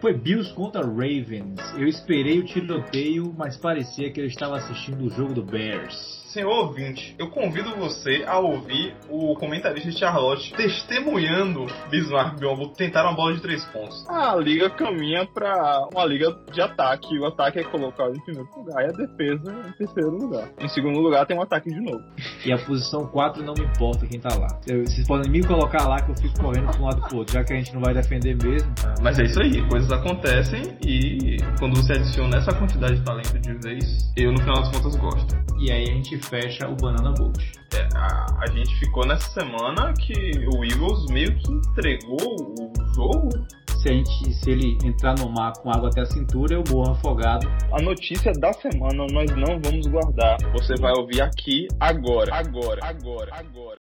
Foi Bills contra Ravens. Eu esperei o tiroteio, mas parecia que eu estava assistindo o jogo do Bears. Senhor ouvinte, eu convido você a ouvir o comentarista Charlotte testemunhando Bismarck e Biombo tentar uma bola de três pontos. A liga caminha para uma liga de ataque. O ataque é colocado em primeiro lugar e a defesa em terceiro lugar. Em segundo lugar tem um ataque de novo. E a posição 4 não me importa quem tá lá. Eu, vocês podem me colocar lá que eu fico correndo de um lado pro outro, já que a gente não vai defender mesmo. Mas é isso aí, coisas acontecem e quando você adiciona essa quantidade de talento de vez, eu no final das contas gosto. E aí a gente fecha o Banana Bolt. É, a, a gente ficou nessa semana que o Eagles meio que entregou o jogo. Se, a gente, se ele entrar no mar com água até a cintura, eu morro afogado. A notícia da semana nós não vamos guardar. Você vai ouvir aqui agora. Agora, agora, agora.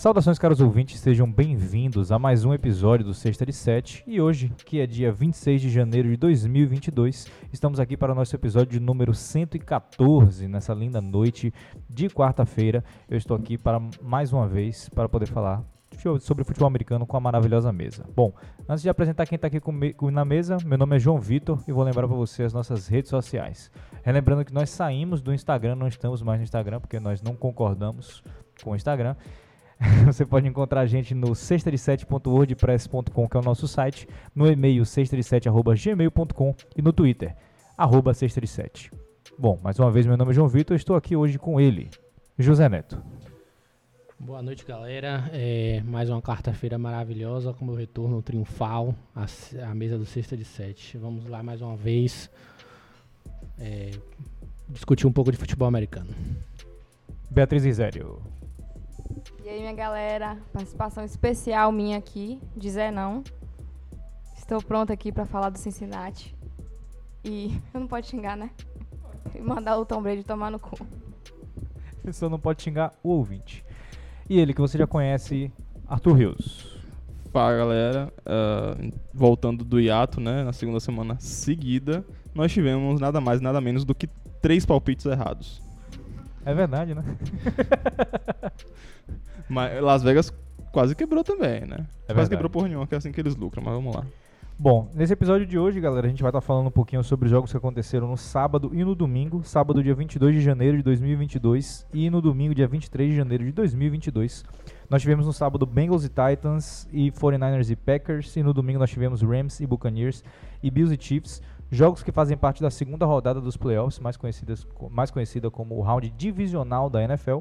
Saudações, caros ouvintes, sejam bem-vindos a mais um episódio do Sexta de Sete. E hoje, que é dia 26 de janeiro de 2022, estamos aqui para o nosso episódio número 114, nessa linda noite de quarta-feira. Eu estou aqui para mais uma vez para poder falar sobre futebol americano com a maravilhosa mesa. Bom, antes de apresentar quem está aqui comigo na mesa, meu nome é João Vitor e vou lembrar para você as nossas redes sociais. Relembrando que nós saímos do Instagram, não estamos mais no Instagram porque nós não concordamos com o Instagram. Você pode encontrar a gente no sexta-de-sete.wordpress.com, que é o nosso site, no e-mail sexta-de-sete.gmail.com e no Twitter, arroba sexta-de-sete. Bom, mais uma vez, meu nome é João Vitor, estou aqui hoje com ele, José Neto. Boa noite, galera. É mais uma quarta-feira maravilhosa, com o retorno triunfal à, à mesa do Sexta de Sete. Vamos lá mais uma vez é, discutir um pouco de futebol americano. Beatriz Isério. E aí, minha galera, participação especial minha aqui, dizer não. Estou pronta aqui para falar do Cincinnati. E eu não pode xingar, né? E mandar o Tom Brady tomar no cu. Só não pode xingar o ouvinte. E ele que você já conhece, Arthur Rios. Fala galera, uh, voltando do hiato, né, na segunda semana seguida, nós tivemos nada mais nada menos do que três palpites errados. É verdade, né? Mas Las Vegas quase quebrou também, né? É quase quebrou por nenhuma, que é assim que eles lucram, mas vamos lá. Bom, nesse episódio de hoje, galera, a gente vai estar falando um pouquinho sobre os jogos que aconteceram no sábado e no domingo. Sábado, dia 22 de janeiro de 2022 e no domingo, dia 23 de janeiro de 2022. Nós tivemos no sábado Bengals e Titans e 49ers e Packers e no domingo nós tivemos Rams e Buccaneers e Bills e Chiefs. Jogos que fazem parte da segunda rodada dos playoffs, mais, conhecidas, mais conhecida como o round divisional da NFL,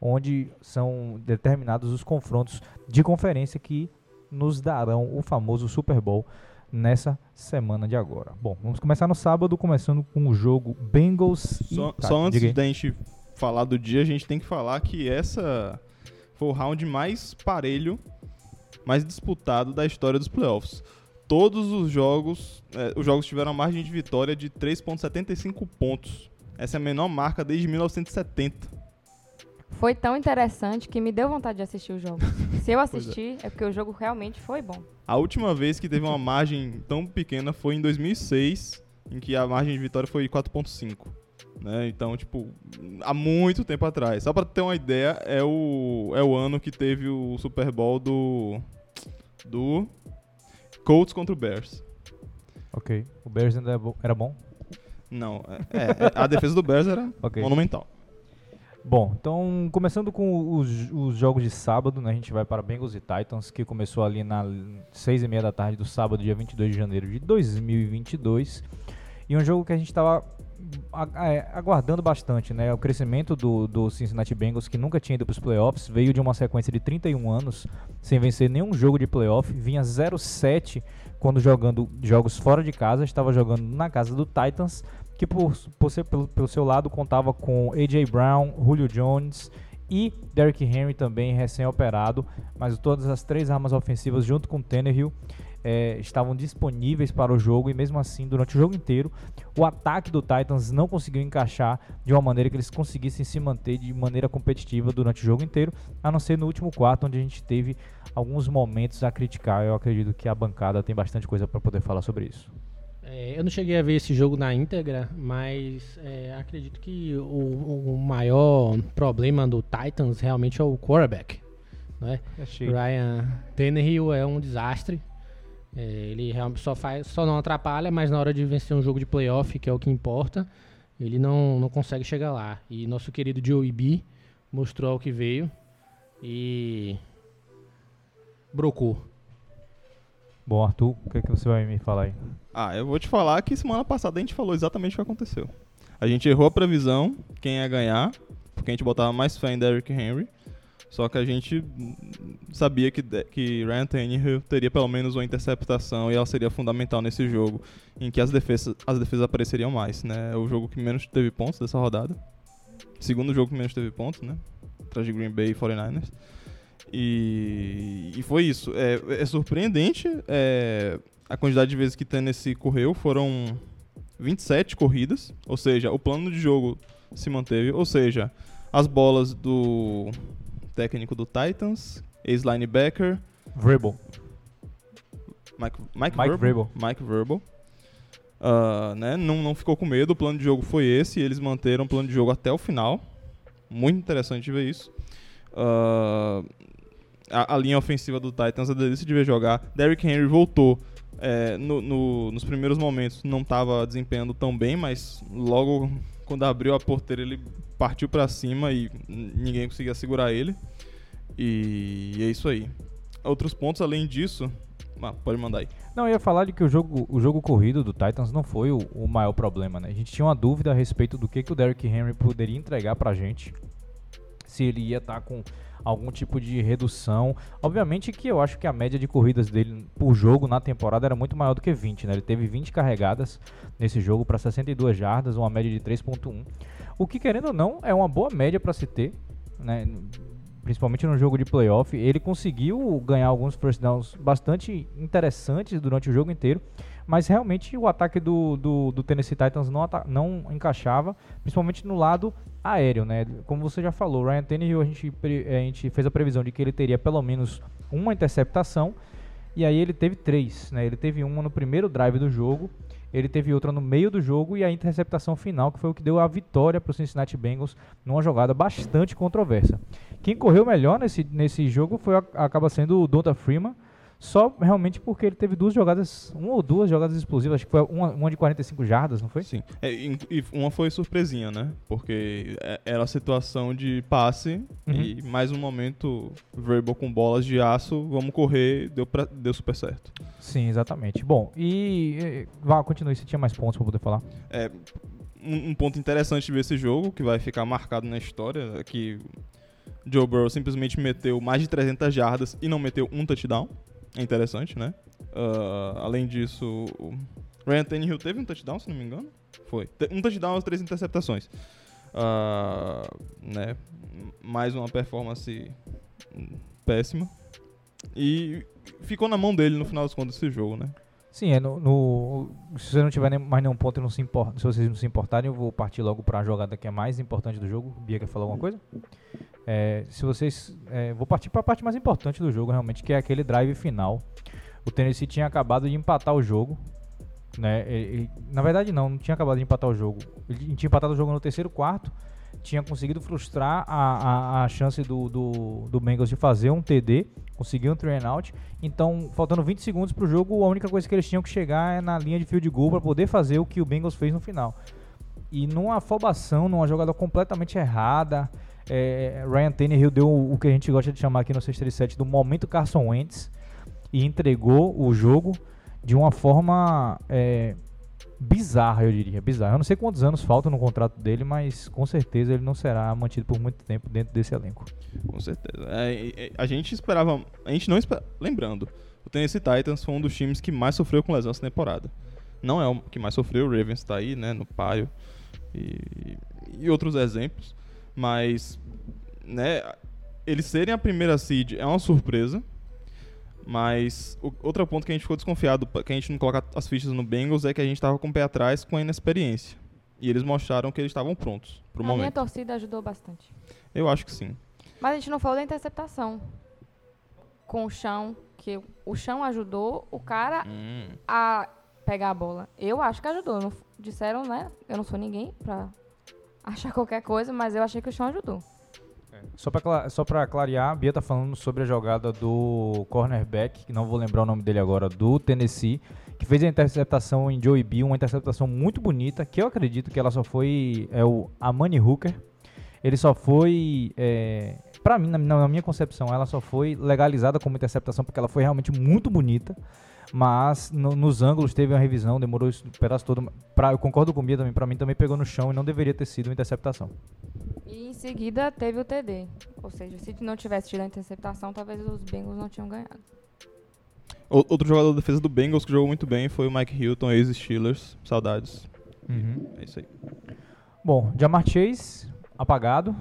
onde são determinados os confrontos de conferência que nos darão o famoso Super Bowl nessa semana de agora. Bom, vamos começar no sábado, começando com o jogo Bengals e Só, Titans. só antes da gente falar do dia, a gente tem que falar que essa foi o round mais parelho, mais disputado da história dos playoffs. Todos os jogos, eh, os jogos tiveram uma margem de vitória de 3.75 pontos. Essa é a menor marca desde 1970. Foi tão interessante que me deu vontade de assistir o jogo. Se eu é. assistir, é porque o jogo realmente foi bom. A última vez que teve uma margem tão pequena foi em 2006, em que a margem de vitória foi 4.5. Né? Então, tipo, há muito tempo atrás. Só pra ter uma ideia, é o, é o ano que teve o Super Bowl do. do. Colts contra o Bears. Ok. O Bears ainda é era bom? Não, é, é, a defesa do Bears era Ok. monumental. Bom, então começando com os, os jogos de sábado, né, a gente vai para Bengals e Titans, que começou ali na 6 e meia da tarde do sábado, dia 22 de janeiro de 2022. E um jogo que a gente estava aguardando bastante, né? O crescimento do, do Cincinnati Bengals, que nunca tinha ido para os playoffs, veio de uma sequência de 31 anos sem vencer nenhum jogo de playoff, vinha 0-7 quando jogando jogos fora de casa, estava jogando na casa do Titans, que por, por ser, pelo, pelo seu lado contava com AJ Brown, Julio Jones e Derrick Henry também recém-operado, mas todas as três armas ofensivas junto com Tannehill eh, estavam disponíveis para o jogo e mesmo assim durante o jogo inteiro o ataque do Titans não conseguiu encaixar de uma maneira que eles conseguissem se manter de maneira competitiva durante o jogo inteiro, a não ser no último quarto onde a gente teve alguns momentos a criticar. Eu acredito que a bancada tem bastante coisa para poder falar sobre isso. É, eu não cheguei a ver esse jogo na íntegra, mas é, acredito que o, o maior problema do Titans realmente é o quarterback. Né? Achei. Ryan Tannehill é um desastre. É, ele realmente só faz, só não atrapalha, mas na hora de vencer um jogo de playoff, que é o que importa, ele não, não consegue chegar lá. E nosso querido Joey B mostrou o que veio e brocou. Bom, Arthur, o que, é que você vai me falar aí? Ah, eu vou te falar que semana passada a gente falou exatamente o que aconteceu. A gente errou a previsão, quem ia ganhar, porque a gente botava mais fé em Derrick Henry. Só que a gente sabia que, que Ryan Tannehill teria pelo menos uma interceptação e ela seria fundamental nesse jogo, em que as defesas, as defesas apareceriam mais, né? É o jogo que menos teve pontos dessa rodada. Segundo jogo que menos teve pontos, né? Atrás de Green Bay e 49ers. E, e foi isso. É, é surpreendente é, a quantidade de vezes que Tennessee correu. Foram 27 corridas. Ou seja, o plano de jogo se manteve. Ou seja, as bolas do técnico do Titans, ex-linebacker, Vrabel. Mike, Mike, Mike Vrabel. Mike Vrabel. Ah, né, não, não ficou com medo, o plano de jogo foi esse, e eles manteram o plano de jogo até o final. Muito interessante ver isso. Ah, a, a linha ofensiva do Titans é delícia de ver jogar. Derrick Henry voltou. é, no- no- nos primeiros momentos não estava desempenhando tão bem, mas logo quando abriu a porteira ele partiu para cima e ninguém conseguia segurar ele. E, é isso aí. Outros pontos além disso. Ah, pode mandar aí. Não, eu ia falar de que o jogo, o jogo corrido do Titans não foi o, o maior problema, né? A gente tinha uma dúvida a respeito do que, que o Derrick Henry poderia entregar pra gente. Se ele ia estar com algum tipo de redução. Obviamente que eu acho que a média de corridas dele por jogo na temporada era muito maior do que 20, né? Ele teve 20 carregadas nesse jogo para 62 jardas, uma média de 3.1. O que querendo ou não é uma boa média para se ter, né? Principalmente no jogo de playoff, ele conseguiu ganhar alguns first downs bastante interessantes durante o jogo inteiro, mas realmente o ataque do, do, do Tennessee Titans não, não encaixava, principalmente no lado aéreo, né? Como você já falou, Ryan Tannehill, a gente, a gente fez a previsão de que ele teria pelo menos uma interceptação, e aí ele teve três, né? Ele teve uma no primeiro drive do jogo, ele teve outra no meio do jogo e a interceptação final, que foi o que deu a vitória para o Cincinnati Bengals numa jogada bastante controversa. Quem correu melhor nesse, nesse jogo foi acaba sendo o Donta Freeman, só realmente porque ele teve duas jogadas, uma ou duas jogadas explosivas, acho que foi uma, uma de 45 jardas, não foi? Sim. É, e, uma foi surpresinha, né? Porque é- era a situação de passe Uhum. e mais um momento verbal com bolas de aço, vamos correr, deu, pra, deu super certo. Sim, exatamente. Bom, e. eh, Vá, continue, você tinha mais pontos para poder falar. É, um, um ponto interessante de ver esse jogo, que vai ficar marcado na história, é que Joe Burrow simplesmente meteu mais de 300 jardas e não meteu um touchdown. É interessante, né? Ah, além disso, o Ryan Tannehill teve um touchdown, se não me engano. Foi. Um touchdown três interceptações. Ah, né? Mais uma performance péssima. E ficou na mão dele no final das contas esse jogo, né? Sim, é no, no- se você não tiver nem- mais nenhum ponto e não se importa, se vocês não se importarem, eu vou partir logo para a jogada que é mais importante do jogo. Bia quer falar alguma coisa? É, se vocês, é, vou partir para a parte mais importante do jogo realmente, que é aquele drive final. O Tennessee tinha acabado de empatar o jogo, né? Na verdade não, não tinha acabado de empatar o jogo. Ele tinha empatado o jogo no terceiro quarto, tinha conseguido frustrar a, a, a chance do, do, do Bengals de fazer um TD, conseguir um three out. Então, faltando 20 segundos pro jogo, a única coisa que eles tinham que chegar é na linha de field goal para poder fazer o que o Bengals fez no final. E numa afobação, numa jogada completamente errada, é, Ryan Tannehill deu o, o que a gente gosta de chamar aqui no 637 do momento Carson Wentz e entregou o jogo de uma forma é, bizarra, eu diria, bizarra. Eu não sei quantos anos faltam no contrato dele, mas com certeza ele não será mantido por muito tempo dentro desse elenco. Com certeza. É, a gente esperava. A gente não esperava. Lembrando, o Tennessee Titans foi um dos times que mais sofreu com lesão essa temporada. Não é o que mais sofreu, o Ravens tá aí, né, no paio. E, e outros exemplos. Mas, né, eles serem a primeira seed é uma surpresa. Mas o, outro ponto que a gente ficou desconfiado, que a gente não coloca as fichas no Bengals, é que a gente tava com o pé atrás com a inexperiência. E eles mostraram que eles estavam prontos pro a minha momento. torcida ajudou bastante. Eu acho que sim. Mas a gente não falou da interceptação. Com o chão, que o chão ajudou o cara Hum. a pegar a bola. Eu acho que ajudou. Não disseram, né? Eu não sou ninguém pra achar qualquer coisa, mas eu achei que o chão ajudou. Só pra, cla- só pra clarear, Bia tá falando sobre a jogada do cornerback, que não vou lembrar o nome dele agora, do Tennessee, que fez a interceptação em Joey B, uma interceptação muito bonita, que eu acredito que ela só foi. É o Amani Hooker. Ele só foi. É, pra mim, na, na minha concepção, ela só foi legalizada como interceptação porque ela foi realmente muito bonita. Mas no- nos ângulos teve uma revisão, demorou isso, o pedaço todo. Pra, eu concordo com o Bia também, pra mim também pegou no chão e não deveria ter sido uma interceptação. E em seguida teve o TD. Ou seja, se não tivesse tido a interceptação, talvez os Bengals não tinham ganhado. O- Outro jogador da defesa do Bengals que jogou muito bem foi o Mike Hilton, ex-Steelers. Saudades. É isso aí. Bom, Jamar Chase, apagado.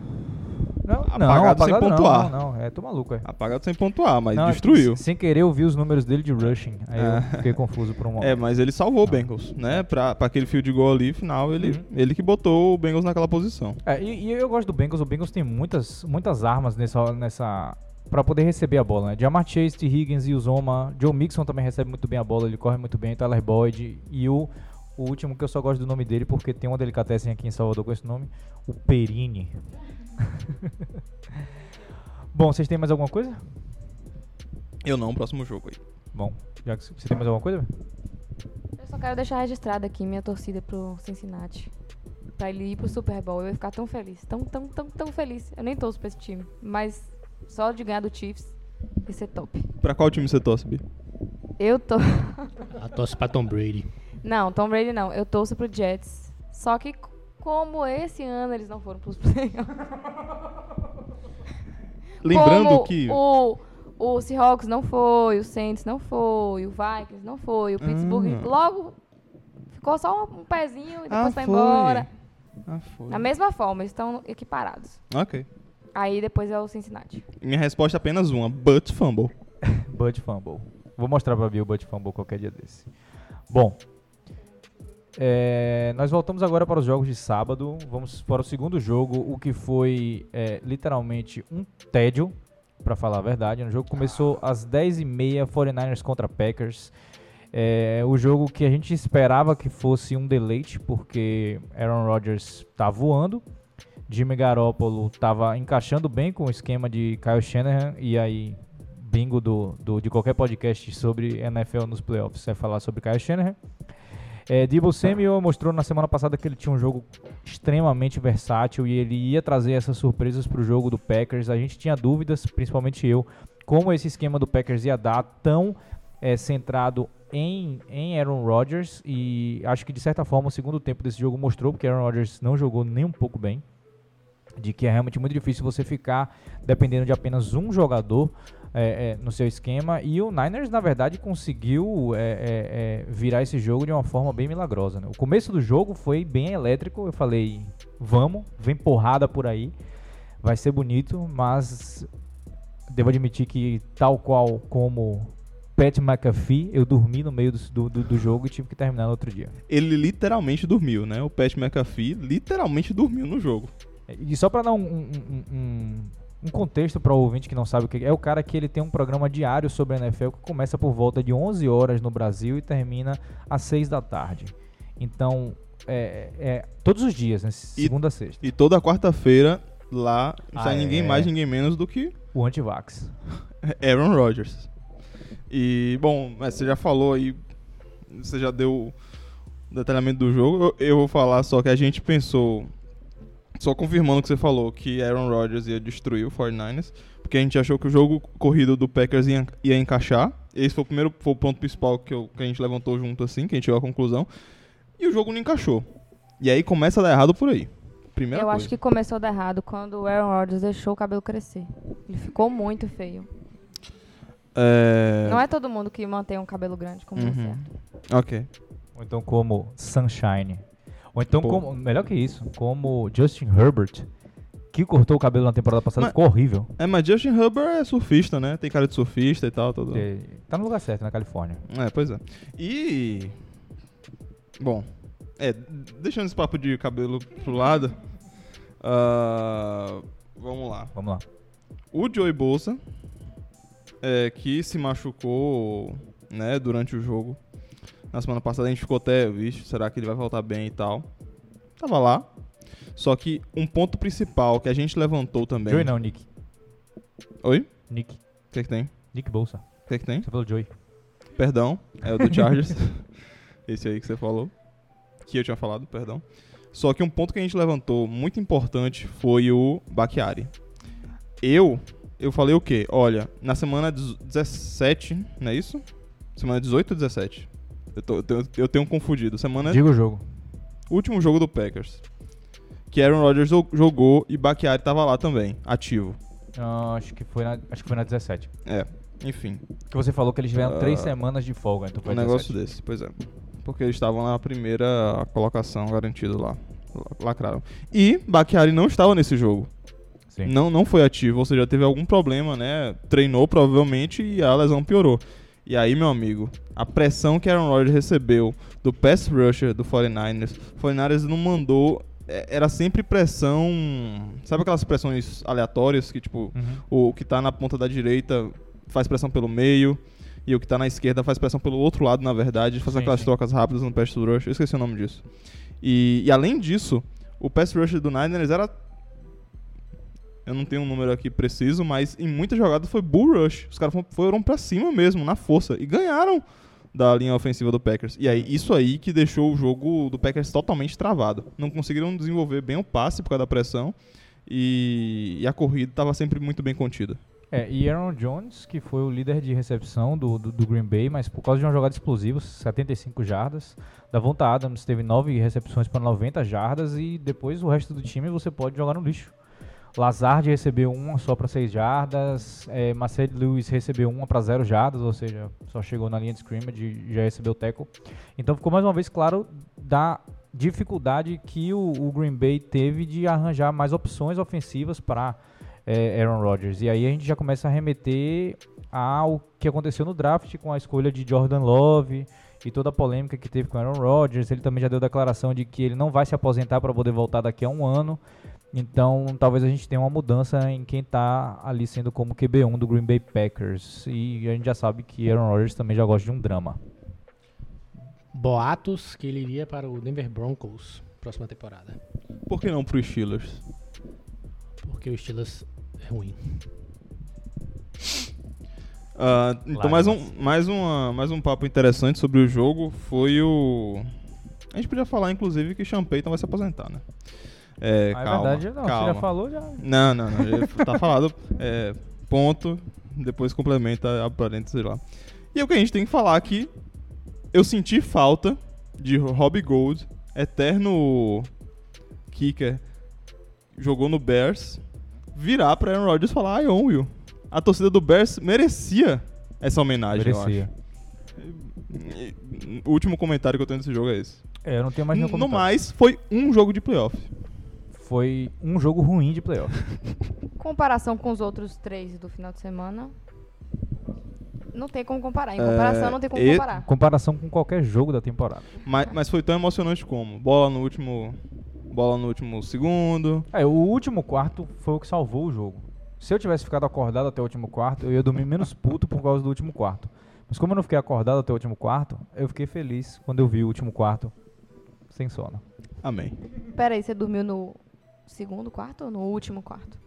Não, não, Apagado sem apagado pontuar. Não, não, é, tô maluco, é. Apagado sem pontuar, mas Não, destruiu. s- Sem querer eu vi os números dele de rushing. Aí É. eu fiquei confuso por um momento. É, mas ele salvou o Bengals, né? Pra, pra aquele field goal ali, final, ele, Uhum. ele que botou o Bengals naquela posição. É, e, e eu gosto do Bengals. O Bengals tem muitas, muitas armas nessa, nessa para poder receber a bola, né? Jamar Chase, T. Higgins e o Zoma. Joe Mixon também recebe muito bem a bola, ele corre muito bem. Tyler Boyd e o, o último que eu só gosto do nome dele porque tem uma delicatessen aqui em Salvador com esse nome, o Perini. Bom, vocês têm mais alguma coisa? Eu não, próximo jogo aí. Bom, já que você tem mais alguma coisa? Eu só quero deixar registrado aqui minha torcida pro Cincinnati. Pra ele ir pro Super Bowl. Eu ia ficar tão feliz. Tão, tão, tão, tão feliz. Eu nem torço pra esse time. Mas só de ganhar do Chiefs ia ser top. Pra qual time você torce, Bi? Eu tô. A torce pra Tom Brady. Não, Tom Brady não. Eu torço pro Jets. Só que como esse ano eles não foram pros playoffs. Lembrando como que. O, o Seahawks não foi, o Saints não foi, o Vikings não foi, o Pittsburgh Ah. logo ficou só um pezinho e depois Ah, foi foi. embora. Ah, foi. Da mesma forma, eles estão equiparados. Ok. Aí depois é o Cincinnati. Minha resposta é apenas uma: But Fumble. Bud Fumble. Vou mostrar pra Bill o Bud Fumble qualquer dia desse. Bom, é, nós voltamos agora para os jogos de sábado. Vamos para o segundo jogo, o que foi é, literalmente um tédio, pra falar a verdade. O jogo começou às 10h30, 49ers contra Packers. É, o jogo que a gente esperava que fosse um deleite, porque Aaron Rodgers tá voando. Jimmy Garoppolo estava encaixando bem com o esquema de Kyle Shanahan e aí bingo do, do- de qualquer podcast sobre NFL nos playoffs é falar sobre Kyle Shanahan. É, Debo Samuel mostrou na semana passada que ele tinha um jogo extremamente versátil e ele ia trazer essas surpresas para o jogo do Packers. A gente tinha dúvidas, principalmente eu, como esse esquema do Packers ia dar tão é, centrado em, em Aaron Rodgers e acho que de certa forma o segundo tempo desse jogo mostrou porque Aaron Rodgers não jogou nem um pouco bem de que é realmente muito difícil você ficar dependendo de apenas um jogador é, é, no seu esquema. E o Niners, na verdade, conseguiu é, é, virar esse jogo de uma forma bem milagrosa. né? O começo do jogo foi bem elétrico. Eu falei, vamos, vem porrada por aí, vai ser bonito, mas devo admitir que, tal qual como Pat McAfee, eu dormi no meio do, do, do jogo e tive que terminar no outro dia. Ele literalmente dormiu, né? O Pat McAfee literalmente dormiu no jogo. E só pra dar um, um, um- um- contexto para o ouvinte que não sabe o que é, é o cara que ele tem um programa diário sobre a NFL que começa por volta de 11 horas no Brasil e termina às 6 da tarde. Então, é, é todos os dias, né? Segunda a sexta. E toda quarta-feira lá Ah, sai ninguém é. mais, ninguém menos do que O antivax. Aaron Rodgers. E, bom, você já falou aí, você já deu o detalhamento do jogo. Eu, eu vou falar só que a gente pensou, só confirmando o que você falou, que Aaron Rodgers ia destruir o 49ers, porque a gente achou que o jogo corrido do Packers ia, ia encaixar. Esse foi o primeiro foi o ponto principal que, eu- que a gente levantou junto assim, que a gente chegou à conclusão. E o jogo não encaixou. E aí começa a dar errado por aí. Primeira eu coisa. acho que começou a dar errado quando o Aaron Rodgers deixou o cabelo crescer. Ele ficou muito feio. É... Não é todo mundo que mantém um cabelo grande como Uhum. você. Ok. Ou então como Sunshine. Ou então Pô. como, melhor que isso, como Justin Herbert, que cortou o cabelo na temporada passada, Mas- ficou horrível. É, mas Justin Herbert é surfista, né? Tem cara de surfista e tal. Tudo. É, tá no lugar certo, na Califórnia. É, pois é. E. Bom. É, deixando esse papo de cabelo pro lado. ah, vamos lá. Vamos lá. O Joey Bolsa, é, que se machucou né, durante o jogo, Na semana passada a gente ficou até, vixe, será que ele vai voltar bem e tal. Tava lá. Só que um ponto principal que a gente levantou também. Joey não, Nick. Oi? Nick. O que, que tem? Nick Bolsa. O que, que tem? Você falou Joey. Perdão, é o do Chargers. Esse aí que você falou. Que eu tinha falado, perdão. Só que um ponto que a gente levantou muito importante foi o Bakhtiari. Eu, eu falei o quê? Olha, na semana 17, não é isso? Semana 18 ou 17? Eu, tô, eu, tenho, eu tenho confundido. Semana Diga o jogo. último jogo do Packers. Que Aaron Rodgers jo- jogou e Bakhtiari tava lá também, ativo. Ah, acho, que foi na, acho que foi na 17. É, enfim. Que você falou que eles tiveram Ah. três semanas de folga, então foi um 17. negócio desse, pois é. Porque eles estavam na primeira colocação garantido lá. La- Lacraram. E Bakhtiari não estava nesse jogo. Sim. Não, não foi ativo, ou seja, teve algum problema, né? Treinou provavelmente e a lesão piorou. E aí, meu amigo, a pressão que Aaron Rodgers recebeu do pass rusher do 49ers, o 49ers não mandou. é, Era sempre pressão. Sabe aquelas pressões aleatórias que, tipo, Uhum. o que tá na ponta da direita faz pressão pelo meio e o que tá na esquerda faz pressão pelo outro lado, na verdade, faz Sim, aquelas sim. trocas rápidas no pass rush. Eu esqueci o nome disso. E, e além disso, o pass rush do Niners era eu não tenho um número aqui preciso, mas em muitas jogadas foi bull rush. Os caras fo- foram pra cima mesmo, na força, e ganharam da linha ofensiva do Packers. E aí, isso aí que deixou o jogo do Packers totalmente travado. Não conseguiram desenvolver bem o passe por causa da pressão, e, e a corrida estava sempre muito bem contida. É, e Aaron Jones, que foi o líder de recepção do, do, do Green Bay, mas por causa de uma jogada explosiva, 75 jardas. Davonta Adams teve 9 recepções para 90 jardas e depois o resto do time você pode jogar no lixo. Lazard recebeu uma só para 6 jardas, é, Marcel Lewis recebeu uma para 0 jardas, ou seja, só chegou na linha de scrimmage e já recebeu tackle. Então ficou mais uma vez claro da dificuldade que o, o Green Bay teve de arranjar mais opções ofensivas para é, Aaron Rodgers. E aí a gente já começa a remeter ao que aconteceu no draft com a escolha de Jordan Love e toda a polêmica que teve com Aaron Rodgers. Ele também já deu declaração de que ele não vai se aposentar para poder voltar daqui a um ano. Então, talvez a gente tenha uma mudança em quem está ali sendo como QB1 do Green Bay Packers. E a gente já sabe que Aaron Rodgers também já gosta de um drama. Boatos que ele iria para o Denver Broncos próxima temporada. Por que não pro Steelers? Porque o Steelers é ruim. Ah, então, mais um, mais, uma, mais um papo interessante sobre o jogo foi o. A gente podia falar, inclusive, que Sean Payton vai se aposentar, né? É, Ah, calma, é verdade, não. calma. Você já falou, já. Não, não, não. tá falado. É, ponto. Depois complementa a parênteses lá. E o que a gente tem que falar aqui. Eu senti falta de Robbie Gold, eterno kicker, jogou no Bears, virar pra Aaron Rodgers e falar: I own you. A torcida do Bears merecia essa homenagem, eu Merecia. acho. O último comentário que eu tenho desse jogo é esse. É, eu não tenho mais nenhum No comentário. mais, foi um jogo de playoff. Foi um jogo ruim de playoff. Comparação com os outros três do final de semana. Não tem como comparar. Em comparação, não tem como e- comparar. Comparação com qualquer jogo da temporada. Mas, mas foi tão emocionante como bola no último bola no último segundo. É, o último quarto foi o que salvou o jogo. Se eu tivesse ficado acordado até o último quarto, eu ia dormir menos puto por causa do último quarto. Mas como eu não fiquei acordado até o último quarto, eu fiquei feliz quando eu vi o último quarto sem sono. Amém. Pera aí, você dormiu no segundo quarto ou no último quarto?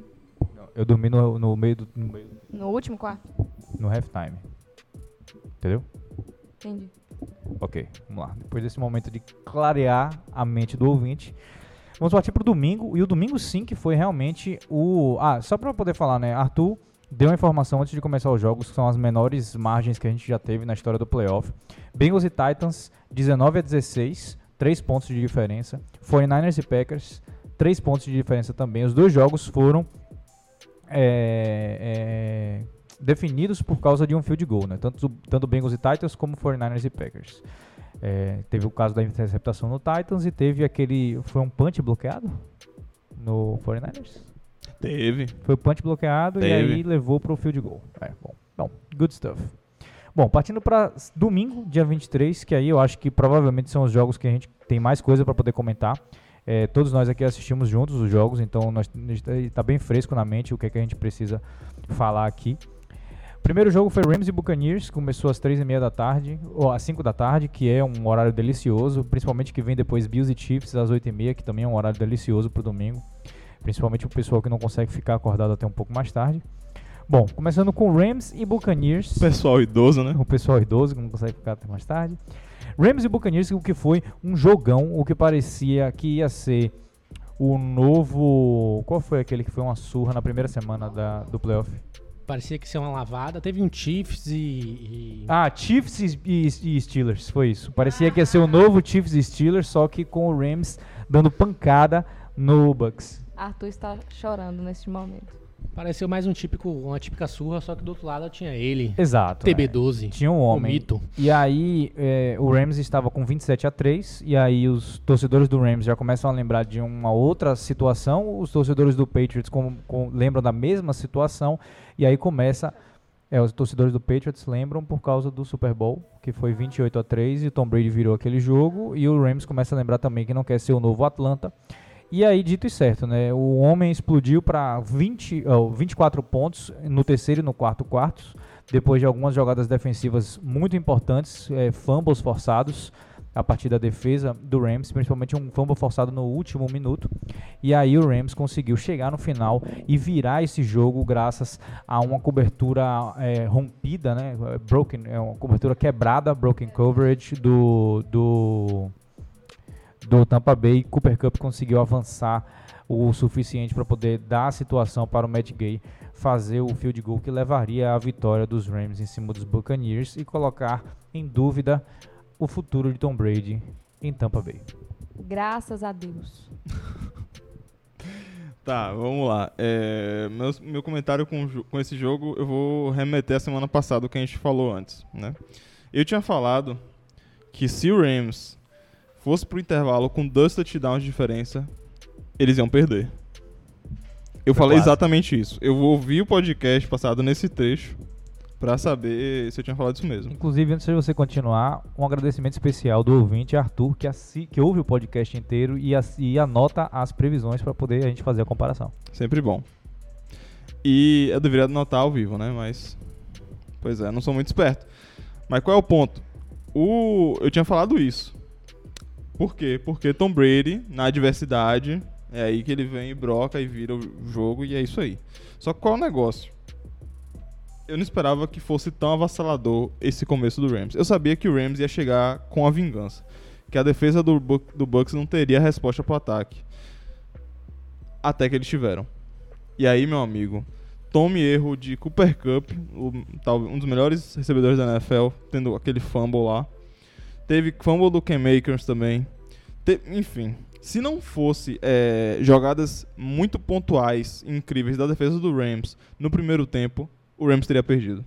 Eu dormi no, no meio do no, meio- No último quarto? no halftime. Entendeu? Entendi. Ok, vamos lá. Depois desse momento de clarear a mente do ouvinte, vamos partir pro domingo. E o domingo sim que foi realmente o. Ah, só pra poder falar, né? Arthur deu uma informação antes de começar os jogos, que são as menores margens que a gente já teve na história do playoff. Bengals e Titans, 19 a 16, 3 pontos de diferença. 49ers e Packers, 3 pontos de diferença também. Os dois jogos foram é, é, definidos por causa de um field goal, né? Tanto, tanto Bengals e Titans como 49ers e Packers. É, teve o caso da interceptação no Titans e teve aquele. Foi um punch bloqueado no 49ers? Teve. Foi o punch bloqueado e Teve. aí levou pro field goal. É, bom, bom, good stuff. Bom, partindo para domingo, dia 23, que aí eu acho que provavelmente são os jogos que a gente tem mais coisa para poder comentar. É, todos nós aqui assistimos juntos os jogos, então está bem fresco na mente o que, é que a gente precisa falar aqui. O primeiro jogo foi Rams e Buccaneers, começou às 3h30 da tarde, ou às 5 da tarde, que é um horário delicioso, principalmente que vem depois Bills e Chiefs às 8h30, que também é um horário delicioso pro domingo, principalmente o pessoal que não consegue ficar acordado até um pouco mais tarde. Bom, começando com Rams e Buccaneers. Pessoal idoso, né? O pessoal idoso que não consegue ficar até mais tarde. Rams e Buccaneers, o que foi um jogão, o que parecia que ia ser o novo. Qual foi aquele que foi uma surra na primeira semana da, do playoff? Parecia que ia ser uma lavada. Teve um Chiefs e. e- Ah, Chiefs e, e- e Steelers, foi isso. Parecia que ia ser o novo Chiefs e Steelers, só que com o Rams dando pancada no Bucks. Arthur está chorando neste momento. Pareceu mais um típico, uma típica surra, só que do outro lado tinha ele. Exato. TB12. Tinha um O homem. mito. E aí, é, o Rams estava com 27 a 3. E aí, os torcedores do Rams já começam a lembrar de uma outra situação. Os torcedores do Patriots com- com- lembram da mesma situação. E aí começa. É, os torcedores do Patriots lembram por causa do Super Bowl, que foi 28 a 3 e o Tom Brady virou aquele jogo. E o Rams começa a lembrar também que não quer ser o novo Atlanta. E aí, dito e certo, né? O homem explodiu para 20, ó, 24 pontos no terceiro e no quarto quartos depois de algumas jogadas defensivas muito importantes, eh, fumbles forçados a partir da defesa do Rams, principalmente um fumble forçado no último minuto. E aí o Rams conseguiu chegar no final e virar esse jogo graças a uma cobertura eh, rompida, né? Broken, é uma cobertura quebrada, broken coverage do do do Tampa Bay. Cooper Cup conseguiu avançar o suficiente para poder dar a situação para o Matt Gay fazer o field goal que levaria à vitória dos Rams em cima dos Buccaneers e colocar em dúvida o futuro de Tom Brady em Tampa Bay. Graças a Deus. Tá, vamos lá. É, meu, meu comentário com, com esse jogo, eu vou remeter à semana passada, o que a gente falou antes, né? Eu tinha falado que se o Rams fosse pro intervalo com dois touchdowns de diferença, eles iam perder. Eu Foi falei quase. exatamente isso. Eu vou ouvir o podcast passado nesse trecho pra saber se eu tinha falado isso mesmo. Inclusive, antes de você continuar, um agradecimento especial do ouvinte Arthur, que, assi- que ouve o podcast inteiro e, e anota as previsões para poder a gente fazer a comparação. Sempre bom. E eu deveria anotar ao vivo, né? Mas. Pois é, não sou muito esperto. Mas qual é o ponto? O... Eu tinha falado isso. Por quê? Porque Tom Brady, na adversidade, é aí que ele vem e broca e vira o jogo e é isso aí. Só que qual o negócio? Eu não esperava que fosse tão avassalador esse começo do Rams. Eu sabia que o Rams ia chegar com a vingança. Que a defesa do, Bu- do Bucks não teria resposta pro ataque. Até que eles tiveram. E aí, meu amigo, tome erro de Cooper Cup, o, um dos melhores recebedores da NFL, tendo aquele fumble lá. Teve fumble do Cam Akers também. Te- enfim, se não fosse é, jogadas muito pontuais, incríveis da defesa do Rams no primeiro tempo, o Rams teria perdido.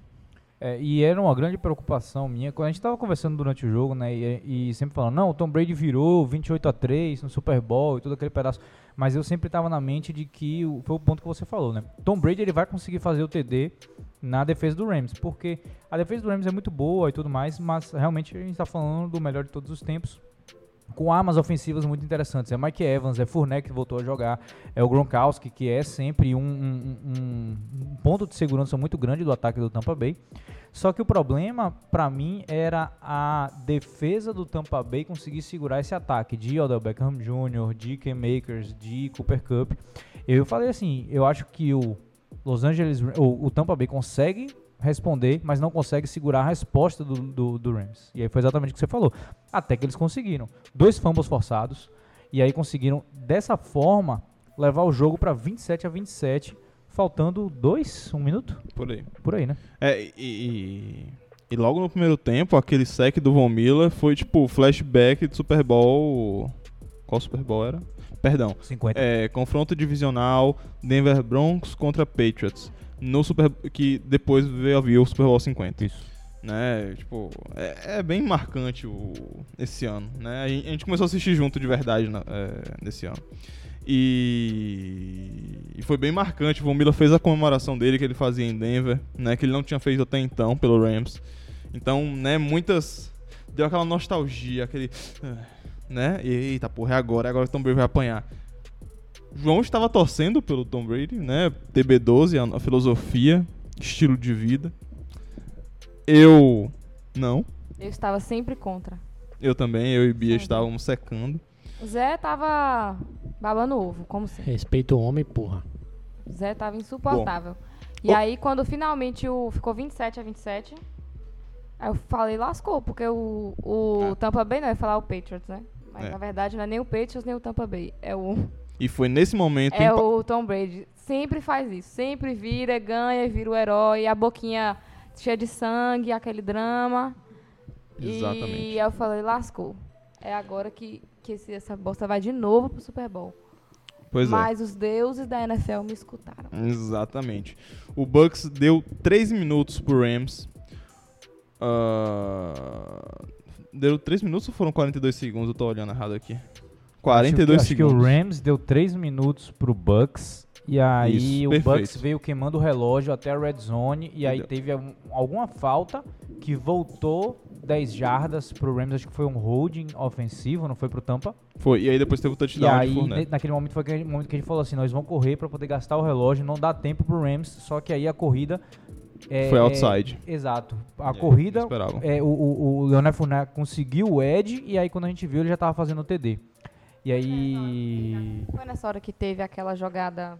É, e era uma grande preocupação minha. Quando a gente estava conversando durante o jogo, né? E, e sempre falando, não, o Tom Brady virou 28 a 3 no Super Bowl e todo aquele pedaço. Mas eu sempre estava na mente de que o- foi o ponto que você falou, né? Tom Brady ele vai conseguir fazer o TD na defesa do Rams, porque a defesa do Rams é muito boa e tudo mais, mas realmente a gente está falando do melhor de todos os tempos. Com armas ofensivas muito interessantes. É Mike Evans, é Fournette que voltou a jogar, é o Gronkowski, que é sempre um, um- um- ponto de segurança muito grande do ataque do Tampa Bay. Só que o problema, pra mim, era a defesa do Tampa Bay conseguir segurar esse ataque de Odell Beckham Jr., de Cam Makers, de Cooper Cup. Eu falei assim, eu acho que o Los Angeles, o, o Tampa Bay consegue responder, mas não consegue segurar a resposta do, do, do Rams. E aí foi exatamente o que você falou. Até que eles conseguiram. Dois fumbles forçados. E aí conseguiram, dessa forma, levar o jogo pra 27 a 27, faltando dois, um minuto? Por aí. Por aí, né? É, e, e, e logo no primeiro tempo, aquele sec do Von Miller foi tipo flashback do Super Bowl. Qual Super Bowl era? Perdão. 50. É, confronto divisional Denver Broncos contra Patriots. No Super que depois veio a vir o Super Bowl 50. Isso. Né? Tipo, é, é bem marcante o, esse ano, né? A gente, começou a assistir junto de verdade na- é, nesse ano. E, e foi bem marcante. O Von Miller fez a comemoração dele que ele fazia em Denver, né? Que ele não tinha feito até então pelo Rams. Então, né? Muitas deu aquela nostalgia, aquele, né? Eita, porra, é agora, é agora que o Tom Brady vai apanhar. João estava torcendo pelo Tom Brady, né? TB12, a, a filosofia, estilo de vida. Eu não. Eu estava sempre contra. Eu também, eu e Bia Sempre. estávamos secando. O Zé tava babando ovo, como sempre. Respeita o homem, porra. O Zé tava insuportável. E Ô. aí, quando finalmente o, ficou 27 a 27, aí eu falei, lascou, porque o, o É. Tampa Bay, não, ia falar o Patriots, né? Mas É. na verdade não é nem o Patriots nem o Tampa Bay. É o, E foi nesse momento. é o Tom Brady. Sempre faz isso. Sempre vira, ganha, vira o herói, a boquinha cheia de sangue, aquele drama. Exatamente. E eu falei, lascou. É agora que, que esse- essa bosta vai de novo pro Super Bowl. Pois é. Mas os deuses da NFL me escutaram. Exatamente. O Bucks deu 3 minutos pro Rams. Ah, deu 3 minutos ou foram 42 segundos? Eu tô olhando errado aqui. 42 acho segundos. Acho que o Rams deu 3 minutos pro Bucks. E aí Isso, o perfeito. Bucks veio queimando o relógio até a red zone. E aí Entendeu. teve algum- alguma falta que voltou 10 jardas pro Rams. Acho que foi um holding ofensivo, não foi pro Tampa. Foi. E aí depois teve o E touchdown de aí, naquele momento foi aquele momento que a gente falou assim: nós vamos correr pra poder gastar o relógio, não dá tempo pro Rams. Só que aí a corrida. é- Foi outside. Exato. A E aí, corrida, é, o, o, o Leonel Fournette conseguiu o edge e aí quando a gente viu ele já tava fazendo o TD. E aí. Foi nessa hora que teve aquela jogada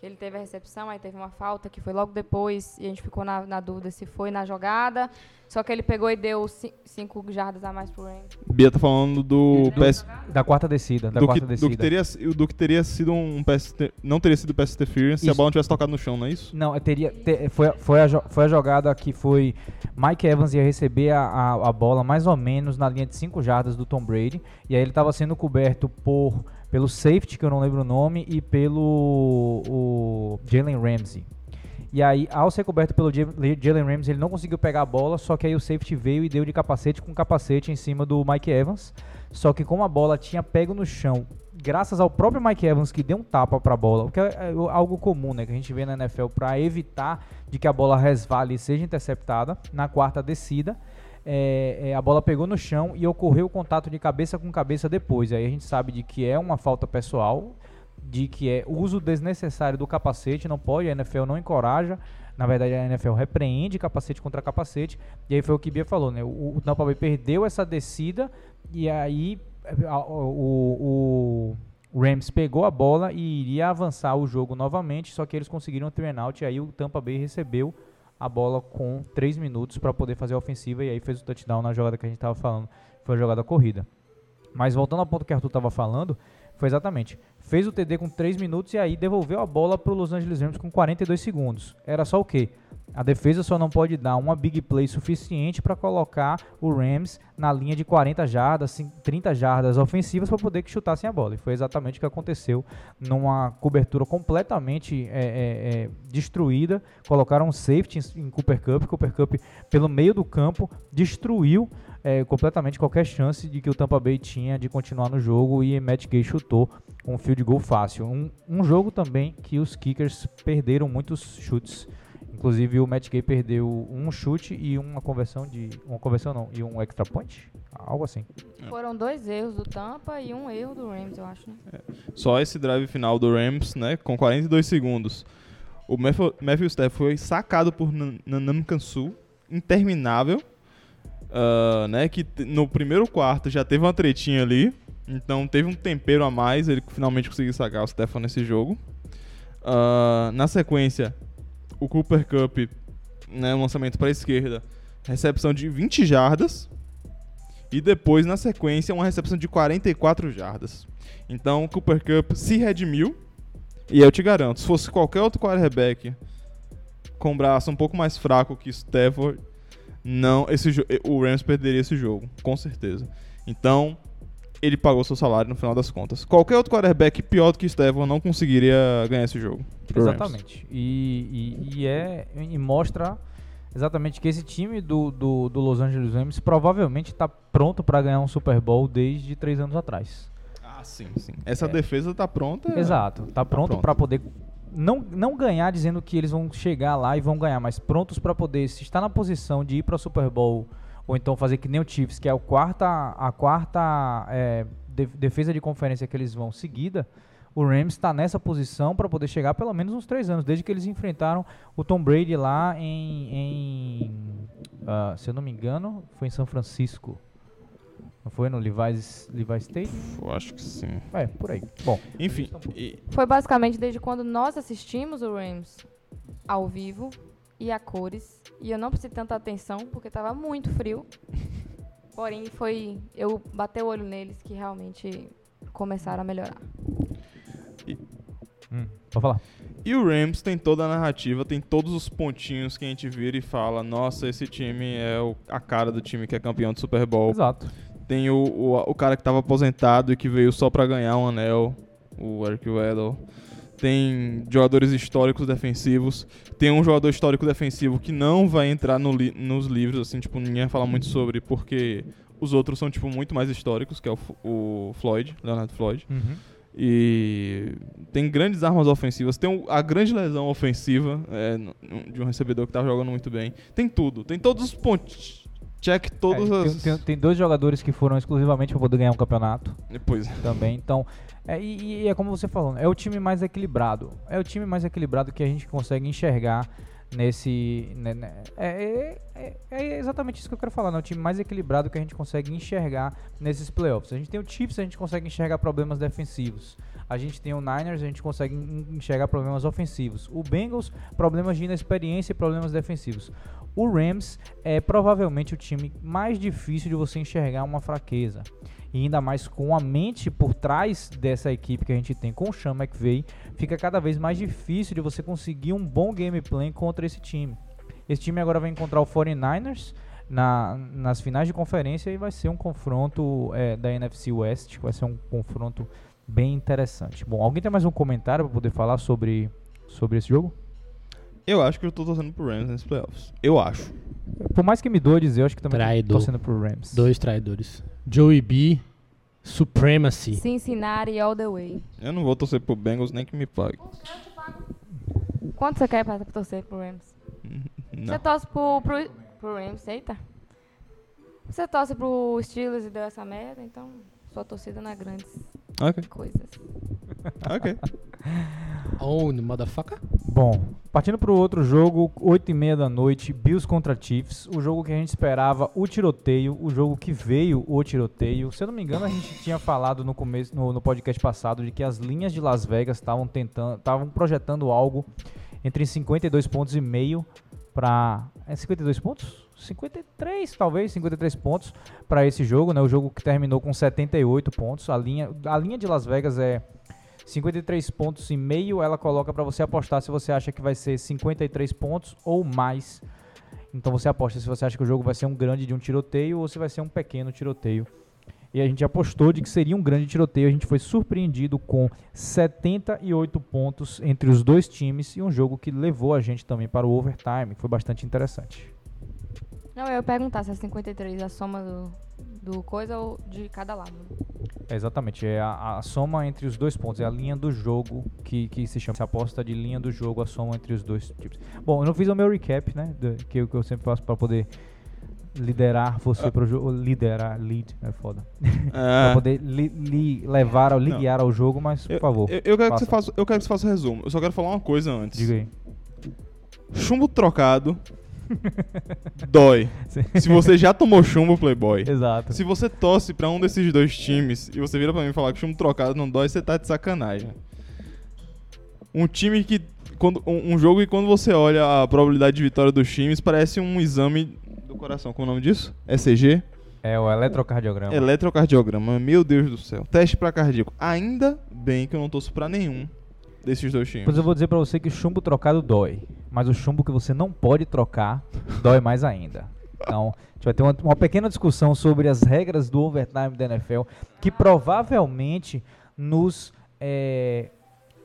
que ele teve a recepção, aí teve uma falta que foi logo depois e a gente ficou na, na dúvida se foi na jogada. Só que ele pegou e deu 5 jardas a mais pro Rams. Bia tá falando do pass, Da quarta descida. Da do, que, quarta do, descida. que teria, do que teria sido um pass, inter- não teria sido pass interference se a Isso. bola não tivesse tocado no chão, não é isso? Não, teria, te- foi, foi, a, foi a jogada que foi. Mike Evans ia receber a, a, a bola mais ou menos na linha de 5 jardas do Tom Brady. E aí ele estava sendo coberto por pelo safety, que eu não lembro o nome, e pelo Jalen Ramsey. E aí, ao ser coberto pelo Ja- Jalen Ramsey, ele não conseguiu pegar a bola, só que aí o safety veio e deu de capacete com capacete em cima do Mike Evans. Só que como a bola tinha pego no chão, graças ao próprio Mike Evans que deu um tapa para a bola, o que é é algo comum, né, que a gente vê na NFL para evitar de que a bola resvale e seja interceptada na quarta descida. É, é, a bola pegou no chão e ocorreu o contato de cabeça com cabeça depois. Aí a gente sabe de que é uma falta pessoal, de que é uso desnecessário do capacete, não pode, a NFL não encoraja. Na verdade, a NFL repreende capacete contra capacete. E aí foi o que Bia falou, né? O, o Tampa Bay perdeu essa descida e aí a- o, o- o Rams pegou a bola e iria avançar o jogo novamente, só que eles conseguiram um turn out e aí o Tampa Bay recebeu a bola com 3 minutos para poder fazer a ofensiva e aí fez o touchdown na jogada que a gente estava falando, foi a jogada corrida. Mas voltando ao ponto que o Arthur estava falando, foi exatamente. Fez o TD com 3 minutos e aí devolveu a bola para o Los Angeles Rams com 42 segundos. Era só o quê? A defesa só não pode dar uma big play suficiente para colocar o Rams na linha de 40 jardas, cin- 30 jardas ofensivas para poder que chutassem a bola. E foi exatamente o que aconteceu numa cobertura completamente é, é, é, destruída. Colocaram um safety em Cooper Cup. Cooper Cup, pelo meio do campo, destruiu é, completamente qualquer chance de que o Tampa Bay tinha de continuar no jogo e Matt Gay chutou um field goal fácil. Um, um jogo também que os kickers perderam muitos chutes. Inclusive o Matt Gay perdeu um chute e uma conversão de. Uma conversão não, e um extra point? Algo assim. Foram dois erros do Tampa e um erro do Rams, eu acho, né? Só esse drive final do Rams, né, com 42 segundos. O Matthew, Matthew Stafford foi sacado por Nan- Nanam Kansu, interminável, ah, né, que no primeiro quarto já teve uma tretinha ali, então teve um tempero a mais, ele finalmente conseguiu sacar o Stefan nesse jogo. Ah, na sequência, o Cooper Cup, né, um lançamento para a esquerda, recepção de 20 jardas, e depois, na sequência, uma recepção de 44 jardas. Então, o Cooper Cup se redimiu. E eu te garanto, se fosse qualquer outro quarterback com braço um pouco mais fraco que Stafford, não, esse o Rams perderia esse jogo, com certeza. Então, ele pagou seu salário no final das contas. Qualquer outro quarterback pior do que Stafford não conseguiria ganhar esse jogo. Exatamente. E, e, e é, e mostra exatamente que esse time do, do, do Los Angeles Rams provavelmente está pronto para ganhar um Super Bowl desde três anos atrás. Ah, sim, sim. Essa É. defesa tá pronta. Exato. Tá pronto pronto. para poder não, não ganhar dizendo que eles vão chegar lá e vão ganhar, mas prontos para poder se estar na posição de ir para o Super Bowl ou então fazer que nem o Chiefs, que é o quarta, a quarta é, de- defesa de conferência que eles vão seguida. O Rams está nessa posição para poder chegar pelo menos uns três anos, desde que eles enfrentaram o Tom Brady lá em, em ah, se eu não me engano, foi em São Francisco. Não foi no Levi's, Levi's Stadium? Eu acho que sim. É, por aí. Bom, Enfim, e- Foi basicamente desde quando nós assistimos o Rams ao vivo e a cores. E eu não prestei tanta atenção porque tava muito frio. Porém, foi. Eu bati o olho neles que realmente começaram a melhorar. hum, pode falar. E o Rams tem toda a narrativa, tem todos os pontinhos que a gente vira e fala: nossa, esse time é o- a cara do time que é campeão do Super Bowl. Exato. Tem o, o, o cara que tava aposentado e que veio só pra ganhar um anel, o Eric Weddle. Tem jogadores históricos defensivos. Tem um jogador histórico defensivo que não vai entrar no li- nos livros, assim, tipo, ninguém vai falar muito sobre, porque os outros são, tipo, muito mais históricos, que é o, o Floyd, Leonard Floyd. Uhum. E tem grandes armas ofensivas. Tem a grande lesão ofensiva é, de um recebedor que tava jogando muito bem. Tem tudo. Tem todos os pontos. Check todas É, as. tem, tem- dois jogadores que foram exclusivamente para poder ganhar um campeonato Pois é. também. Então, é, e, e é como você falou, é o time mais equilibrado. É o time mais equilibrado que a gente consegue enxergar nesse. né, né, é, é- é- é exatamente isso que eu quero falar, né? O time mais equilibrado que a gente consegue enxergar nesses playoffs. A gente tem o Chiefs, a gente consegue enxergar problemas defensivos. A gente tem o Niners, a gente consegue en- enxergar problemas ofensivos. O Bengals, problemas de inexperiência e problemas defensivos. O Rams é provavelmente o time mais difícil de você enxergar uma fraqueza. E ainda mais com a mente por trás dessa equipe que a gente tem com o Sean McVay, fica cada vez mais difícil de você conseguir um bom gameplay contra esse time. Esse time agora vai encontrar o 49ers na, nas finais de conferência e vai ser um confronto é, da NFC West, vai ser um confronto bem interessante. Bom, alguém tem mais um comentário para poder falar sobre, sobre esse jogo? Eu acho que eu tô torcendo pro Rams nesses playoffs. Eu acho. Por mais que me doa dizer, eu acho que também tô Traidor. torcendo pro Rams. Dois traidores. Joey B. Supremacy. Cincinnati all the way. Eu não vou torcer pro Bengals nem que me pague. Quanto você quer pra torcer pro Rams? Você Não. torce pro, pro, pro Rams, eita. Você torce pro Steelers e deu essa merda, então sua torcida é grandes Ok, coisas. ok. Own, motherfucker. Bom, partindo pro outro jogo, 8 e meia da noite, Bills contra Chiefs, o jogo que a gente esperava, o tiroteio, o jogo que veio o tiroteio. Se eu não me engano, a gente tinha falado no começo, no, no podcast passado, de que as linhas de Las Vegas estavam tentando, estavam projetando algo entre 52 pontos e meio para é 52 pontos? 53, talvez, 53 pontos para esse jogo, né? O jogo que terminou com 78 pontos. A linha, a linha de Las Vegas é 53 pontos e meio, ela coloca para você apostar se você acha que vai ser 53 pontos ou mais. Então você aposta se você acha que o jogo vai ser um grande de um tiroteio ou se vai ser um pequeno tiroteio. E a gente apostou de que seria um grande tiroteio. A gente foi surpreendido com 78 pontos entre os dois times e um jogo que levou a gente também para o overtime. Foi bastante interessante. Não, eu ia perguntar se é 53 a soma do, do coisa ou de cada lado. É exatamente, é a, a soma entre os dois pontos, é a linha do jogo que, que se chama. Se aposta de linha do jogo, a soma entre os dois tipos. Bom, eu não fiz o meu recap, né? do- que, eu- que eu sempre faço para poder liderar você pro jogo. Liderar, lead, é foda. pra Ah, poder li, li- levar, Não. guiar ao jogo, mas por eu, favor, eu, eu quero que você faça. eu quero que você faça o resumo. Eu só quero falar uma coisa antes. diga aí. Chumbo trocado dói. Sim. Se você já tomou chumbo, Playboy. Exato. Se você torce pra um desses dois times e você vira pra mim falar que chumbo trocado não dói, você tá de sacanagem. Um time que. Quando, um, um jogo que quando você olha a probabilidade de vitória dos times, parece um exame do coração. Como é o nome disso? ECG? É o eletrocardiograma. Eletrocardiograma. Meu Deus do céu. Teste pra cardíaco. Ainda bem que eu não torço pra nenhum desses dois times. Pois eu vou dizer pra você que chumbo trocado dói, mas o chumbo que você não pode trocar dói mais ainda. Então, a gente vai ter uma, uma pequena discussão sobre as regras do overtime da NFL, que provavelmente nos, eh,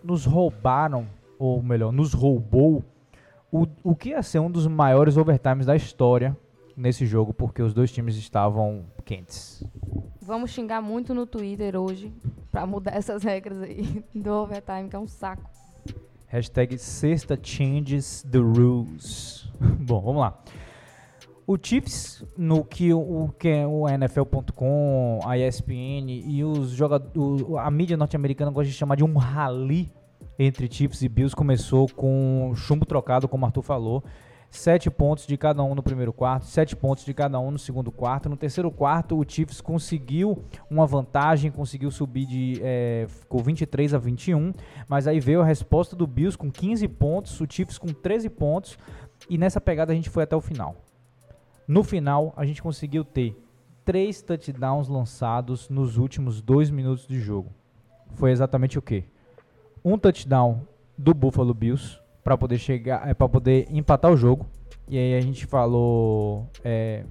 nos roubaram, ou melhor, nos roubou o, o que ia ser um dos maiores overtimes da história nesse jogo, porque os dois times estavam quentes. Vamos xingar muito no Twitter hoje pra mudar essas regras aí do overtime, que é um saco. Hashtag sexta changes the rules. Bom, vamos lá. O Chiefs, no que o, o que é o NFL.com, a ESPN e os jogadores, a mídia norte-americana gosta de chamar de um rally entre Chiefs e Bills, começou com chumbo trocado, como o Arthur falou. Sete pontos de cada um no primeiro quarto, sete pontos de cada um no segundo quarto. No terceiro quarto, o Chiefs conseguiu uma vantagem, conseguiu subir de é, ficou 23 a 21, mas aí veio a resposta do Bills com 15 pontos, o Chiefs com 13 pontos, e nessa pegada a gente foi até o final. No final, a gente conseguiu ter três touchdowns lançados nos últimos dois minutos de jogo. Foi exatamente o que? Um touchdown do Buffalo Bills para poder chegar, é, para poder empatar o jogo. E aí a gente falou, é,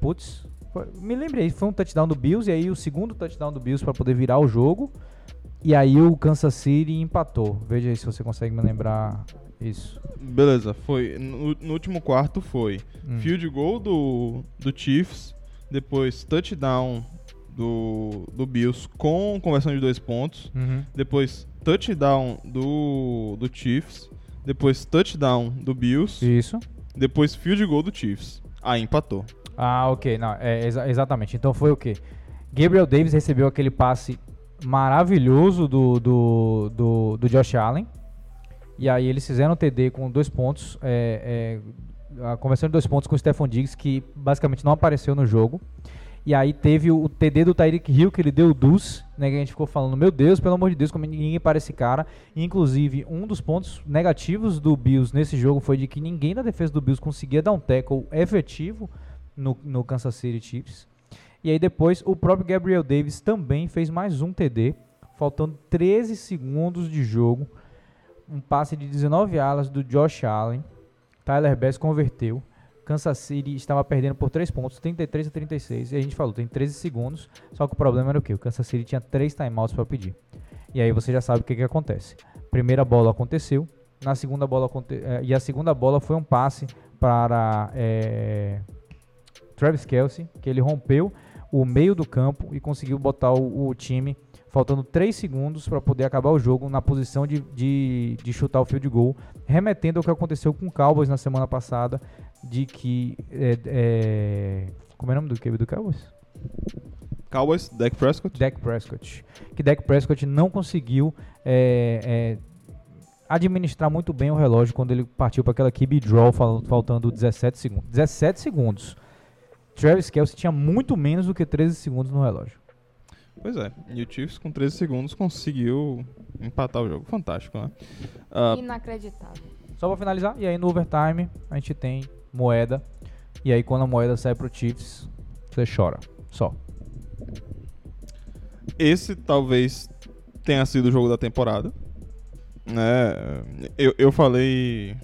putz, foi- me lembrei, foi um touchdown do Bills e aí o segundo touchdown do Bills para poder virar o jogo. E aí o Kansas City empatou. Veja aí se você consegue me lembrar isso. Beleza, foi. No, no último quarto foi Hum. field goal do, do Chiefs, depois touchdown do, do Bills com conversão de dois pontos, Uhum. depois touchdown do, do Chiefs, depois touchdown do Bills, Isso. depois field goal do Chiefs. Aí empatou. Ah, ok. Não, é, exa- exatamente. Então foi o quê? Gabriel Davis recebeu aquele passe maravilhoso do, do, do, do Josh Allen. E aí eles fizeram o TD com dois pontos. é, é, a conversão de dois pontos com o Stephon Diggs, que basicamente não apareceu no jogo. E aí teve o, TD do Tyreek Hill, que ele deu o deuce, né? Que a gente ficou falando, meu Deus, pelo amor de Deus, como ninguém para esse cara. E, inclusive, um dos pontos negativos do Bills nesse jogo foi de que ninguém da defesa do Bills conseguia dar um tackle efetivo no, no Kansas City Chiefs. E aí depois o próprio Gabriel Davis também fez mais um TD, faltando 13 segundos de jogo. Um passe de 19 alas do Josh Allen. Tyler Bass converteu. Kansas City estava perdendo por 3 pontos, 33 a 36. E a gente falou, tem 13 segundos. Só que o problema era o quê? O Kansas City tinha 3 timeouts para pedir. E aí você já sabe o que, que acontece. Primeira bola aconteceu. Na segunda bola aconte eh, e a segunda bola foi um passe para eh, Travis Kelsey, que ele rompeu o meio do campo e conseguiu botar o, o time faltando 3 segundos para poder acabar o jogo na posição de, de, de chutar o field goal, remetendo ao que aconteceu com o Cowboys na semana passada, de que é, é, como é o nome do QB do Cowboys? Cowboys, Dak Prescott. Dak Prescott. Que Dak Prescott não conseguiu é, é, administrar muito bem o relógio quando ele partiu para aquela QB draw fal- faltando 17 segundos. 17 segundos. Travis Kelsey tinha muito menos do que 13 segundos no relógio. Pois é, e o Chiefs com 13 segundos conseguiu empatar o jogo. Fantástico, né? Ah, Inacreditável. Só pra finalizar, e aí no overtime a gente tem moeda. E aí quando a moeda sai pro Chiefs, você chora. Só. esse talvez tenha sido o jogo da temporada. Né? Eu, eu falei.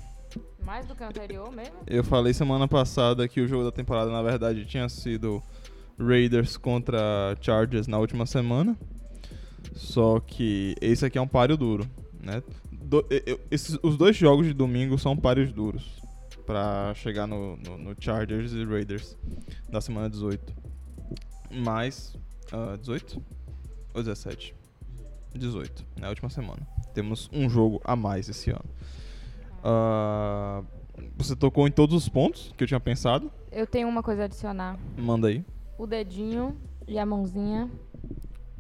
Mais do que o anterior mesmo? Eu falei semana passada que o jogo da temporada, na verdade, tinha sido Raiders contra Chargers na última semana. Só que esse aqui é um páreo duro, né? Do- eu- esses, os dois jogos de domingo são páreos duros pra chegar no, no- no Chargers e Raiders da semana 18. Mas, ah, 18 ou 17? 18, na última semana. Temos um jogo a mais esse ano. Ah, você tocou em todos os pontos que eu tinha pensado. Eu tenho uma coisa a adicionar. Manda aí. O dedinho e a mãozinha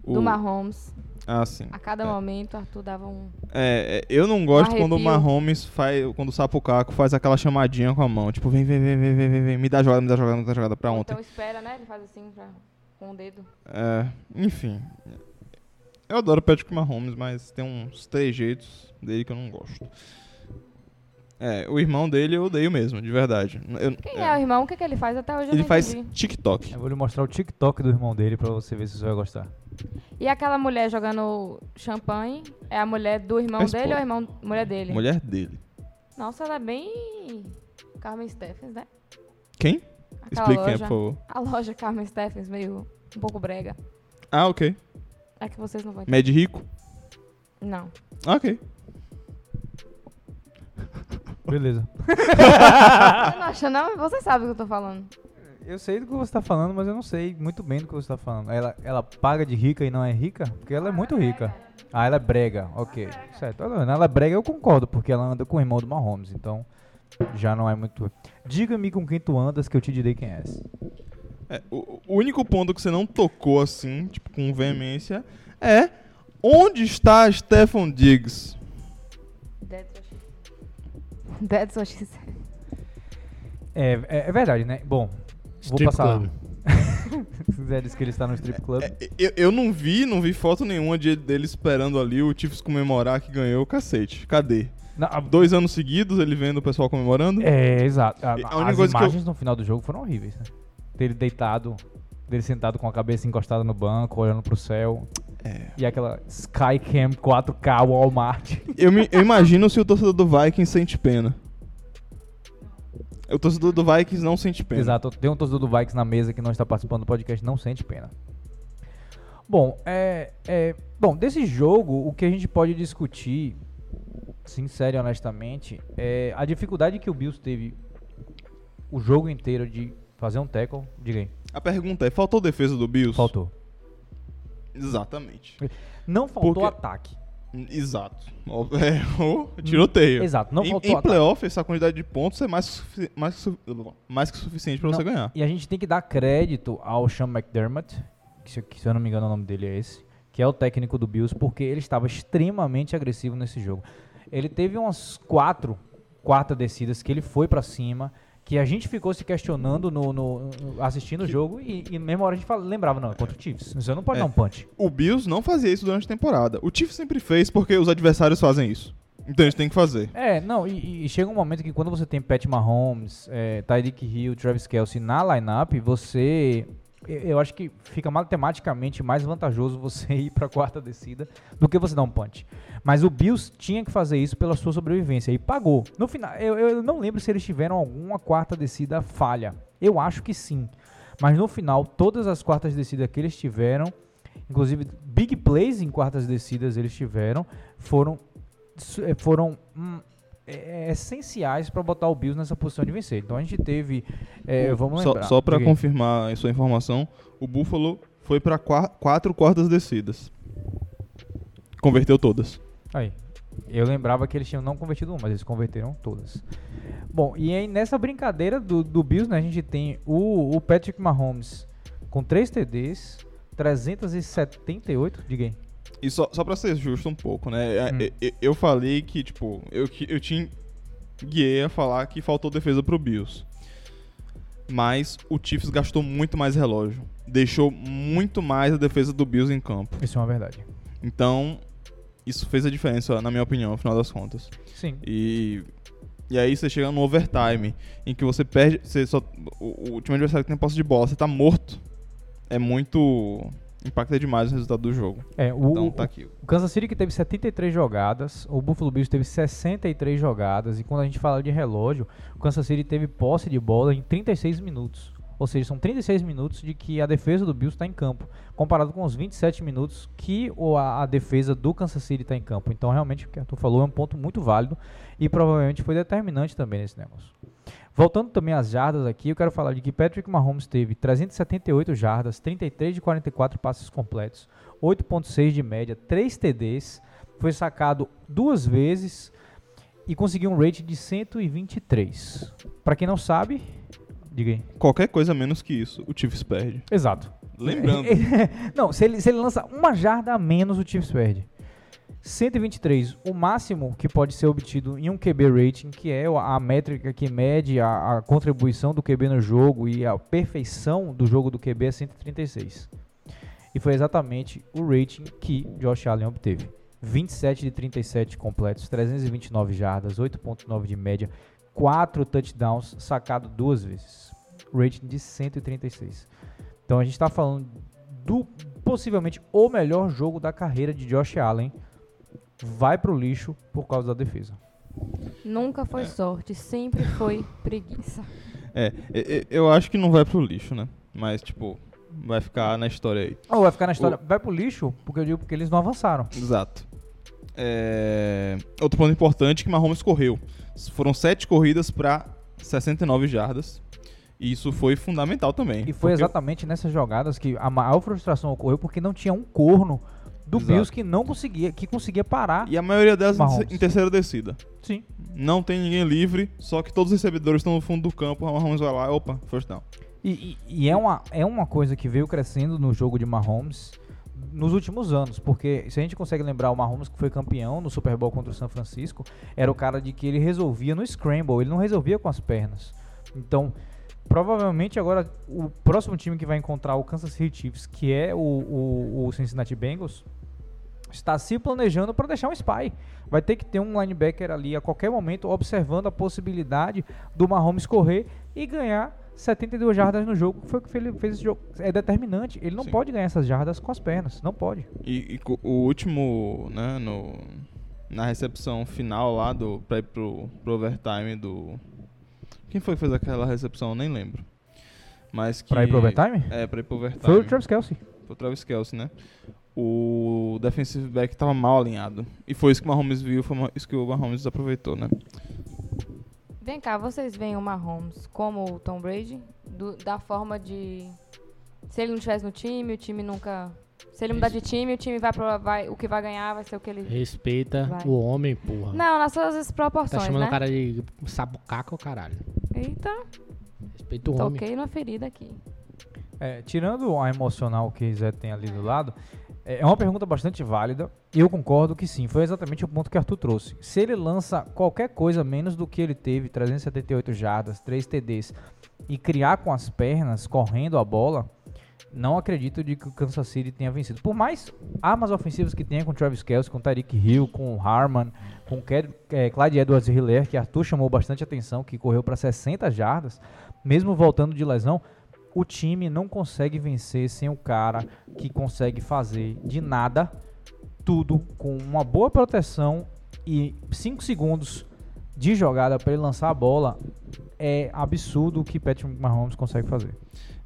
O- do Mahomes. Ah, sim. A cada É. momento, Arthur dava um... É, é, eu não gosto quando o. Mahomes faz. Quando o Sapucaco faz aquela chamadinha com a mão. Tipo, vem, vem, vem, vem, vem, vem, vem. Me dá jogada, me dá jogada, me dá jogada pra ontem. Então espera, né? Ele faz assim pra... com o dedo. É, enfim. Eu adoro o Patrick Mahomes, mas tem uns três jeitos dele que eu não gosto. É, o irmão dele eu odeio mesmo, de verdade. Eu- Quem é, é, o irmão? O que, que ele faz até hoje? Ele faz. TikTok. Eu vou lhe mostrar o TikTok do irmão dele pra você ver se você vai gostar. E aquela mulher jogando champanhe é a mulher do irmão A dele esposa. ou a irmão, mulher dele? Mulher dele. Nossa, ela é bem. Carmen Stephens, né? Quem? Aquela Explique quem, loja. por favor. A loja Carmen Stephens, meio. um pouco brega. Ah, ok. É que vocês não vão entender. Med rico. Não. Ah, ok. Beleza. Você não acha, não? Você sabe o que eu tô falando. Eu sei do que você tá falando, mas eu não sei muito bem do que você tá falando. Ela, ela paga de rica e não é rica? Porque ela é muito rica. Ah, ela é brega. Ok. Certo. Olha, Ela é brega, eu concordo, porque ela anda com o irmão do Mahomes. Então, já não é muito. Diga-me com quem tu andas que eu te direi quem és. É, o, o único ponto que você não tocou assim, tipo, com veemência, é onde está Stephon Diggs? That's what she said. É, é, é verdade, né? Bom, vou Strip passar. Club. Zé disse que ele está no strip club. É, eu, eu não vi, não vi foto nenhuma de dele esperando ali o Chiefs comemorar que ganhou o cacete. Cadê? Não, a- Dois anos seguidos ele vendo o pessoal comemorando? É, exato. A- A única as coisa que eu- imagens no final do jogo foram horríveis, né? Dele deitado, dele sentado com a cabeça encostada no banco, olhando pro céu. É. E aquela Skycam 4K Walmart. Eu, me- eu imagino se o torcedor do Vikings sente pena. O torcedor do Vikings não sente pena. Exato. Tem um torcedor do Vikings na mesa que não está participando do podcast, não sente pena. Bom, é, é, bom, desse jogo, o que a gente pode discutir, sincero e honestamente, é a dificuldade que o Bills teve o jogo inteiro de fazer um tackle. Diga aí. A pergunta é, faltou defesa do Bills? Faltou. Exatamente. Não faltou Porque- ataque. Exato. É, o tiroteio. Exato, não em, faltou Em ataque. playoff, essa quantidade de pontos é mais, mais, mais que suficiente pra você ganhar. E a gente tem que dar crédito ao Sean McDermott, que se, que se eu não me engano o nome dele é esse, que é o técnico do Bills, porque ele estava extremamente agressivo nesse jogo. Ele teve umas quatro quarta descidas que ele foi pra cima, que a gente ficou se questionando no, no- assistindo o jogo e, e na mesma hora a gente fala- lembrava, não, é contra o Chiefs, você não pode É. dar um punch. O Bills não fazia isso durante a temporada. O Chiefs sempre fez porque os adversários fazem isso. Então eles têm que fazer. É, não, e, e chega um momento que quando você tem Pat Mahomes, é, Tyreek Hill, Travis Kelsey na lineup, você. Eu- acho que fica matematicamente mais vantajoso você ir pra quarta descida do que você dar um punch. Mas o Bills tinha que fazer isso pela sua sobrevivência e pagou. No final, eu, eu não lembro se eles tiveram alguma quarta descida falha. Eu acho que sim. Mas no final, todas as quartas descidas que eles tiveram, inclusive big plays em quartas descidas eles tiveram, foram eh, foram hum, é, essenciais para botar o Bills nessa posição de vencer. Então a gente teve, é, vamos Só, lembrar. só diga aí. confirmar a sua informação, o Buffalo foi pra qua- quatro quartas descidas. Converteu todas. Aí. Eu lembrava que eles tinham não convertido uma, mas eles converteram todas. Bom, e aí nessa brincadeira do, do Bills, né, a gente tem o, o Patrick Mahomes com 3 TDs, 378, diga aí. E só, só pra ser justo um pouco, né? é, Hum. é, Eu falei que, tipo, eu, eu tinha guiei a falar que faltou defesa pro Bills. Mas o Chiefs gastou muito mais relógio. Deixou muito mais a defesa do Bills em campo. Isso é uma verdade. Então, isso fez a diferença, na minha opinião, no final das contas. Sim. E, e aí você chega no overtime, em que você perde. Você só, o, o time adversário que tem posse de bola, você tá morto. É muito. Impacta demais o resultado do jogo. É, o, Então tá aqui. O Kansas City que teve 73 jogadas, o Buffalo Bills teve 63 jogadas, e quando a gente fala de relógio, o Kansas City teve posse de bola em 36 minutos. Ou seja, são 36 minutos de que a defesa do Bills está em campo, comparado com os 27 minutos que a, a defesa do Kansas City está em campo. Então, realmente, o que Arthur falou é um ponto muito válido e provavelmente foi determinante também nesse negócio. Voltando também às jardas aqui, eu quero falar de que Patrick Mahomes teve 378 jardas, 33 de 44 passes completos, 8.6 de média, 3 TDs, foi sacado duas vezes e conseguiu um rate de 123. Pra quem não sabe, diga aí. Qualquer coisa menos que isso, o Chiefs perde. Exato. Lembrando. não, se ele, se ele lança uma jarda a menos, o Chiefs perde. 123, o máximo que pode ser obtido em um QB rating, que é a métrica que mede a, a contribuição do QB no jogo e a perfeição do jogo do QB é 136. E foi exatamente o rating que Josh Allen obteve. 27 de 37 completos, 329 jardas, 8.9 de média, 4 touchdowns, sacado duas vezes. Rating de 136. Então a gente está falando do possivelmente o melhor jogo da carreira de Josh Allen. Vai pro lixo por causa da defesa. Nunca foi sorte, sempre foi preguiça. É, é, é, eu acho que não vai pro lixo, né? Mas, tipo, vai ficar na história aí. Ou vai ficar na história. Vai pro lixo, porque eu digo porque eles não avançaram. Exato. É, Outro ponto importante é que Mahomes correu. Foram sete corridas pra 69 jardas. E isso foi fundamental também. E foi porque- exatamente nessas jogadas que a maior frustração ocorreu porque não tinha um corno do Exato. Bills que não conseguia, que conseguia parar. E a maioria delas em Mahomes. em terceira descida. Sim. Não tem ninguém livre, só que todos os recebedores estão no fundo do campo. O Mahomes vai lá, opa, first down. E, e- e é, uma, é uma coisa que veio crescendo no jogo de Mahomes nos últimos anos, porque se a gente consegue lembrar o Mahomes que foi campeão no Super Bowl contra o São Francisco, era o cara de que ele resolvia no scramble, ele não resolvia com as pernas. Então, provavelmente agora o próximo time que vai encontrar o Kansas City Chiefs, que é o, o, o Cincinnati Bengals, está se planejando para deixar um spy. Vai ter que ter um linebacker ali a qualquer momento observando a possibilidade do Mahomes correr e ganhar 72 jardas no jogo. Foi o que ele fez esse jogo. É determinante. Ele não Sim. pode ganhar essas jardas com as pernas. Não pode. E, e o último, né, no, na recepção final lá do pra ir pro, pro overtime do. Quem foi que fez aquela recepção? Eu nem lembro. Mas que, Pra ir pro overtime? É, pra ir pro overtime. Foi o Travis Kelsey. Foi o Travis Kelce, né? O defensive back tava mal alinhado. E foi isso que o Mahomes viu, foi isso que o Mahomes aproveitou, né? Vem cá, vocês veem o Mahomes como o Tom Brady? Do- da forma de. Se ele não estivesse no time, o time nunca. Se ele mudar de time, o time vai, pro, vai. O que vai ganhar vai ser o que ele. Respeita Vai. o homem, porra. Não, nas suas Tá proporções, chamando né? o cara de sabucaca ou caralho? Eita, Respeita o homem. toquei numa ferida aqui. É, tirando a emocional que Zé tem ali do lado, é é uma pergunta bastante válida. Eu concordo que sim, foi exatamente o ponto que Arthur trouxe. Se ele lança qualquer coisa menos do que ele teve, 378 jardas, 3 TDs, e criar com as pernas, correndo a bola, não acredito de que o Kansas City tenha vencido. Por mais armas ofensivas que tenha com Travis Kelce, com Tyreek Hill, com Harman, com Cad- é, Clyde Edwards Hiller, que Arthur chamou bastante atenção, que correu para 60 jardas, mesmo voltando de lesão, o time não consegue vencer sem o cara que consegue fazer de nada tudo com uma boa proteção e 5 segundos de jogada para ele lançar a bola. É absurdo o que Patrick Mahomes consegue fazer.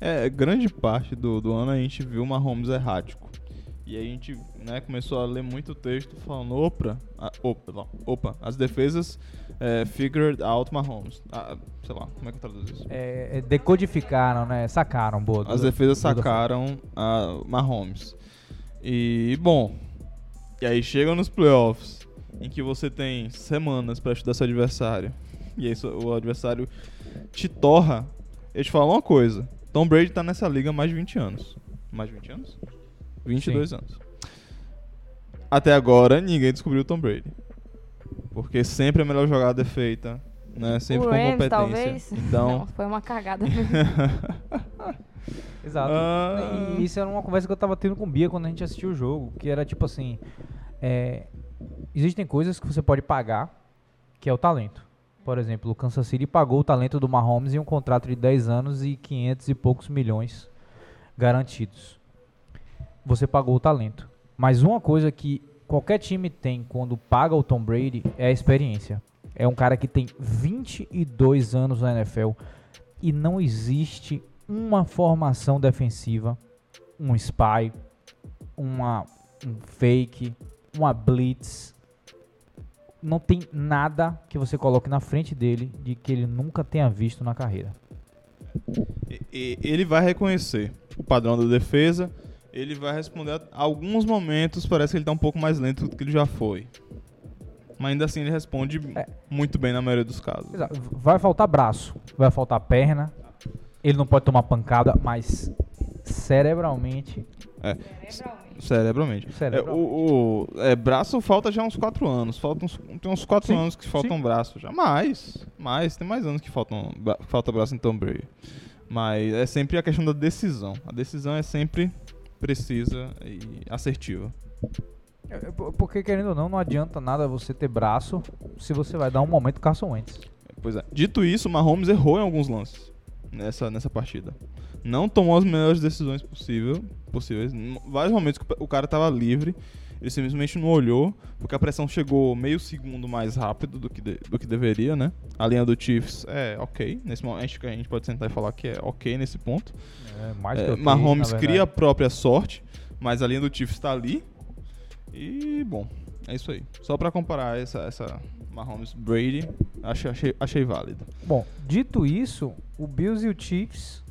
É, grande parte do, do ano a gente viu o Mahomes errático. E aí a gente né, começou a ler muito texto falando, opa, a- opa, opa as defesas é, figured out Mahomes. Ah, sei lá, como é que eu traduzo isso? É, é, decodificaram, né? Sacaram, boa. As defesas sacaram a Mahomes. E, bom, e aí chegam nos playoffs, em que você tem semanas pra estudar seu adversário. E aí o adversário te torra. Eu te falo uma coisa: Tom Brady tá nessa liga há mais de 20 anos. Mais de 20 anos? 22 anos. Até agora, ninguém descobriu o Tom Brady. Porque sempre a melhor jogada é feita, né? Sempre o com Rams, competência. talvez. Então, Não, foi uma cagada. Exato. Ah. E isso era uma conversa que eu tava tendo com o Bia quando a gente assistiu o jogo, que era tipo assim, é, existem coisas que você pode pagar, que é o talento. Por exemplo, o Kansas City pagou o talento do Mahomes em um contrato de 10 anos e 500 e poucos milhões garantidos. Você pagou o talento. Mas uma coisa que qualquer time tem quando paga o Tom Brady é a experiência. É um cara que tem 22 anos na NFL e não existe uma formação defensiva, um spy, uma, um fake, uma blitz. Não tem nada que você coloque na frente dele de que ele nunca tenha visto na carreira. Ele vai reconhecer o padrão da defesa. Ele vai responder a alguns momentos, parece que ele tá um pouco mais lento do que ele já foi. Mas ainda assim ele responde É. muito bem na maioria dos casos. Exato. Vai faltar braço, vai faltar perna. Ele não pode tomar pancada, mas cerebralmente. Cerebralmente. É, Cerebralmente. o, o- é, braço falta já uns 4 anos. Falta uns, tem uns 4 Sim, anos que faltam braço já. Mais. Mais. Tem mais anos que faltam, falta braço em Tom Brady. Mas é sempre a questão da decisão. A decisão é sempre precisa e assertiva. É, é, por- Porque, querendo ou não, não adianta nada você ter braço se você vai dar um momento Carson Wentz. Pois é. Dito isso, o Mahomes errou em alguns lances nessa, nessa partida. Não tomou as melhores decisões possível, possíveis. Em vários momentos que o cara tava livre, ele simplesmente não olhou, porque a pressão chegou meio segundo mais rápido do que, de- do que deveria, né? A linha do Chiefs é ok. Nesse momento, acho que a gente pode sentar e falar que é ok nesse ponto. É, mais É, que ok, Mahomes cria a própria sorte, mas a linha do Chiefs tá ali. E, bom, é isso aí. Só pra comparar essa, essa Mahomes Brady, achei, achei, achei válido. Bom, dito isso, o Bills e o Chiefs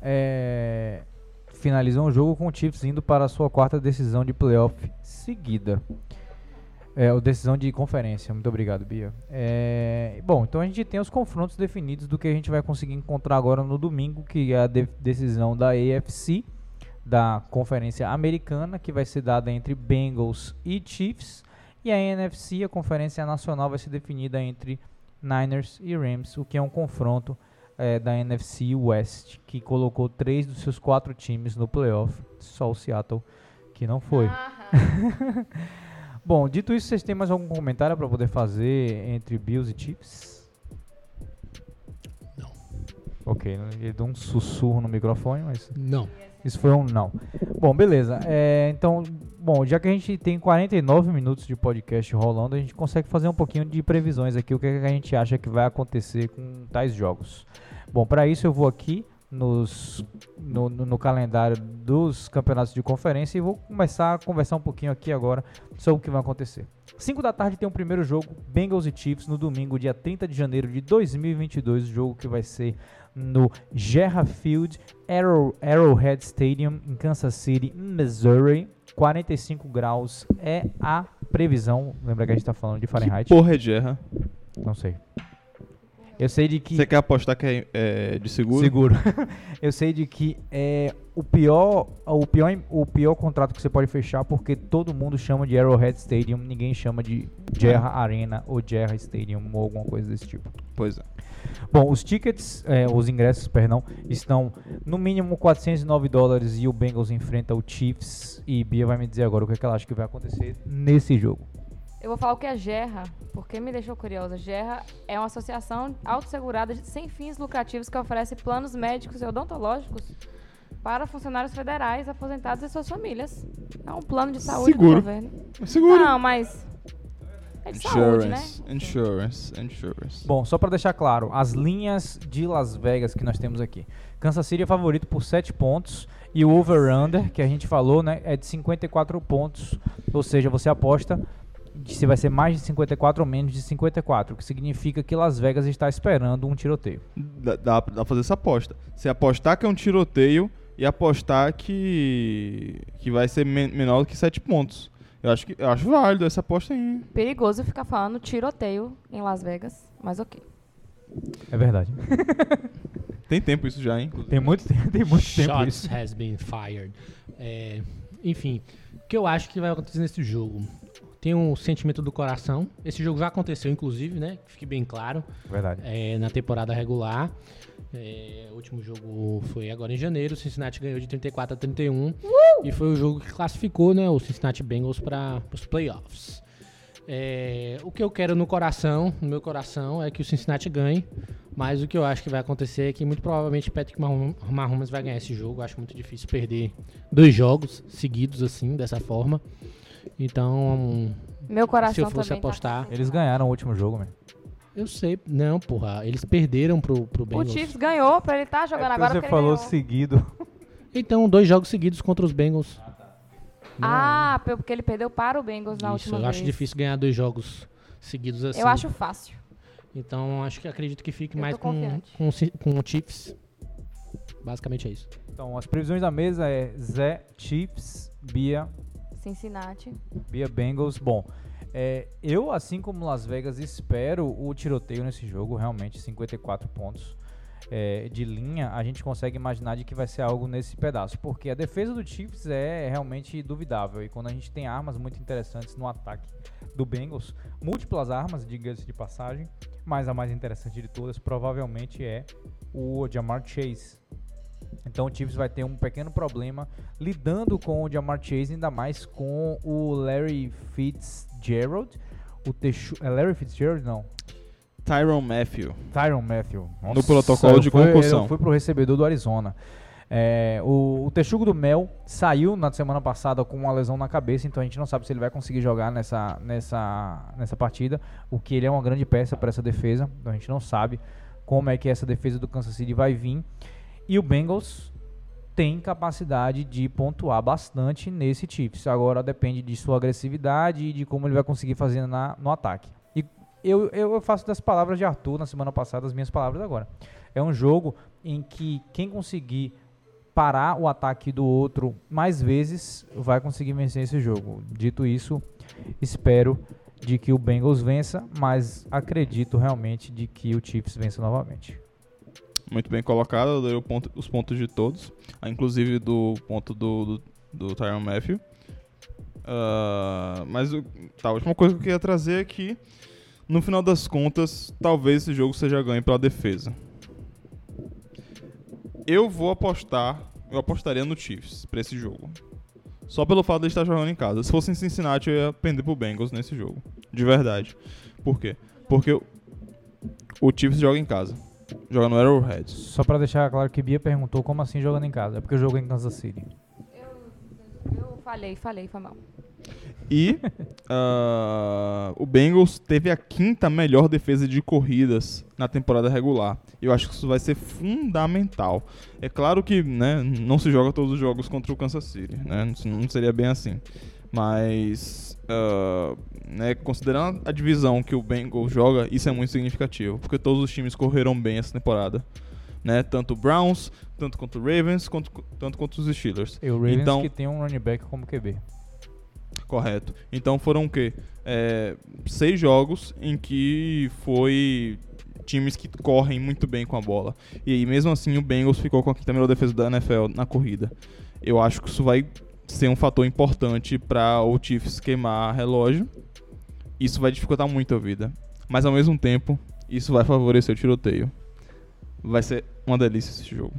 é, finalizam o jogo com o Chiefs indo para a sua quarta decisão de playoff seguida. É, a decisão de conferência. Muito obrigado, Bia. É, bom, então a gente tem os confrontos definidos do que a gente vai conseguir encontrar agora no domingo, que é a de- decisão da AFC, da Conferência Americana, que vai ser dada entre Bengals e Chiefs. E a NFC, a Conferência Nacional, vai ser definida entre Niners e Rams, o que é um confronto é, da NFC West, que colocou três dos seus quatro times no playoff. Só o Seattle que não foi. Aham. Bom, dito isso, vocês têm mais algum comentário para poder fazer entre Bills e Chiefs? Não. Ok, ele deu um sussurro no microfone, mas Não. isso foi um não. Bom, beleza. É, então, bom, já que a gente tem 49 minutos de podcast rolando, a gente consegue fazer um pouquinho de previsões aqui, o que, é que a gente acha que vai acontecer com tais jogos. Bom, para isso eu vou aqui nos, no, no- no calendário dos campeonatos de conferência e vou começar a conversar um pouquinho aqui agora sobre o que vai acontecer. 5 da tarde tem o primeiro jogo, Bengals e Chiefs, no domingo, dia 30 de janeiro de 2022, jogo que vai ser no Gerra Field, Arrow, Arrowhead Stadium, em Kansas City, Missouri. 45 graus é a previsão. Lembra que a gente tá falando de Fahrenheit? Porra de erra. Não sei. Eu sei de que. Você quer apostar que é, é de seguro? Seguro. Eu sei de que é o pior, o pior, o pior contrato que você pode fechar porque todo mundo chama de Arrowhead Stadium, ninguém chama de Gerra Arena ou Gerra Stadium ou alguma coisa desse tipo. Pois é. Bom, os tickets, é, os ingressos, perdão, estão no mínimo 409 dólares e o Bengals enfrenta o Chiefs e Bia vai me dizer agora o que, é que ela acha que vai acontecer nesse jogo. Eu vou falar o que é Gerra, porque me deixou curiosa. Gerra é uma associação autossegurada sem fins lucrativos que oferece planos médicos e odontológicos para funcionários federais, aposentados e suas famílias. É um plano de saúde Seguro. do governo. Seguro. Não, mas é de saúde, né? Insurance, insurance, insurance. Bom, só para deixar claro, as linhas de Las Vegas que nós temos aqui. Kansas City é favorito por 7 pontos e o over-under, que a gente falou, né, é de 54 pontos. Ou seja, você aposta se vai ser mais de 54 ou menos de 54, o que significa que Las Vegas está esperando um tiroteio. Dá, dá pra fazer essa aposta. Você apostar que é um tiroteio e apostar que que vai ser men- menor do que 7 pontos. Eu acho que eu acho válido essa aposta aí. Perigoso ficar falando tiroteio em Las Vegas, mas ok. É verdade. Tem tempo isso já, hein? Tem muito tempo, tem muito tempo Shots isso. has been fired. É, enfim, o que eu acho que vai acontecer nesse jogo? Tem um sentimento do coração. Esse jogo já aconteceu, inclusive, né? Que fique bem claro. Verdade. é, na temporada regular. É, o último jogo foi agora em janeiro. O Cincinnati ganhou de 34 a 31. E foi o jogo que classificou né, o Cincinnati Bengals para os playoffs. É, o que eu quero no coração, no meu coração, é que o Cincinnati ganhe. Mas o que eu acho que vai acontecer é que muito provavelmente Patrick Mahom- Mahomes vai ganhar esse jogo. Eu acho muito difícil perder dois jogos seguidos assim, dessa forma. Então, Meu coração se eu fosse tá apostar, Eles ganharam o último jogo, man. eu sei. Não, porra, eles perderam pro, pro O Bengals. Chiefs ganhou pra ele estar jogando agora É você porque falou ele ganhou. seguido. Então, dois jogos seguidos contra os Bengals. Ah, pe- porque ele perdeu para o Bengals na Isso, última eu vez. acho difícil ganhar dois jogos seguidos assim. Eu acho fácil. Então, acho que acredito que fique Eu mais com, com, o com o Chiefs. Basicamente é isso. Então, as previsões da mesa é Zé, Chiefs, Bia, Cincinnati. Bia Bengals. Bom, é, eu, assim como Las Vegas, espero o tiroteio nesse jogo, realmente 54 pontos é, de linha. A gente consegue imaginar de que vai ser algo nesse pedaço, porque a defesa do Chiefs é realmente duvidável. E quando a gente tem armas muito interessantes no ataque do Bengals, múltiplas armas, diga-se de passagem, mas a mais interessante de todas provavelmente é o Jamar Chase. Então o Chiefs vai ter um pequeno problema lidando com o Jamar Chase, ainda mais com o Larry Fitzgerald. O Texu é Larry Fitzgerald? Não. Tyron Matthew. Tyron Matthew. No protocolo de foi, concussão. Foi pro recebedor do Arizona. É, o, o Texugo do Mel saiu na semana passada com uma lesão na cabeça, então a gente não sabe se ele vai conseguir jogar nessa, nessa, nessa partida. O que ele é uma grande peça para essa defesa, então a gente não sabe como é que essa defesa do Kansas City vai vir. E o Bengals tem capacidade de pontuar bastante nesse Chiefs. Agora depende de sua agressividade e de como ele vai conseguir fazer na, no ataque. E eu, eu faço das palavras de Arthur na semana passada as minhas palavras agora. É um jogo em que quem conseguir parar o ataque do outro mais vezes vai conseguir vencer esse jogo. Dito isso, espero de que o Bengals vença, mas acredito realmente de que o Chiefs vença novamente. Muito bem colocado, eu dei ponto- os pontos de todos, ah, inclusive do ponto do, do, do Tyron Matthew. Ah, mas tá, a última coisa que eu queria trazer é que, no final das contas, talvez esse jogo seja ganho pela defesa. Eu vou apostar, eu apostaria no Chiefs pra esse jogo. Só pelo fato de estar jogando em casa. Se fosse em Cincinnati, eu ia pender pro Bengals nesse jogo. De verdade. Por quê? Porque o Chiefs joga em casa. Joga no Arrowhead. Só pra deixar claro que Bia perguntou como assim jogando em casa. É porque eu jogo em Kansas City. Eu falei, falei, foi mal. E ah, o Bengals teve a quinta melhor defesa de corridas na temporada regular. Eu acho que isso vai ser fundamental. É claro que né, não se joga todos os jogos contra o Kansas City, né? Não seria bem assim. Mas, né, considerando a divisão que o Bengals joga, isso é muito significativo. Porque todos os times correram bem essa temporada. Né? Tanto o Browns, tanto contra o Ravens, quanto, tanto contra os Steelers. E o Ravens Então- que tem um running back como QB. Correto. Então foram o quê? É, seis jogos em que foi times que correm muito bem com a bola. E aí, mesmo assim, o Bengals ficou com a quinta melhor defesa da NFL na corrida. Eu acho que isso vai ser um fator importante para o Chiefs queimar relógio. Isso vai dificultar muito a vida. Mas ao mesmo tempo, isso vai favorecer o tiroteio. Vai ser uma delícia esse jogo.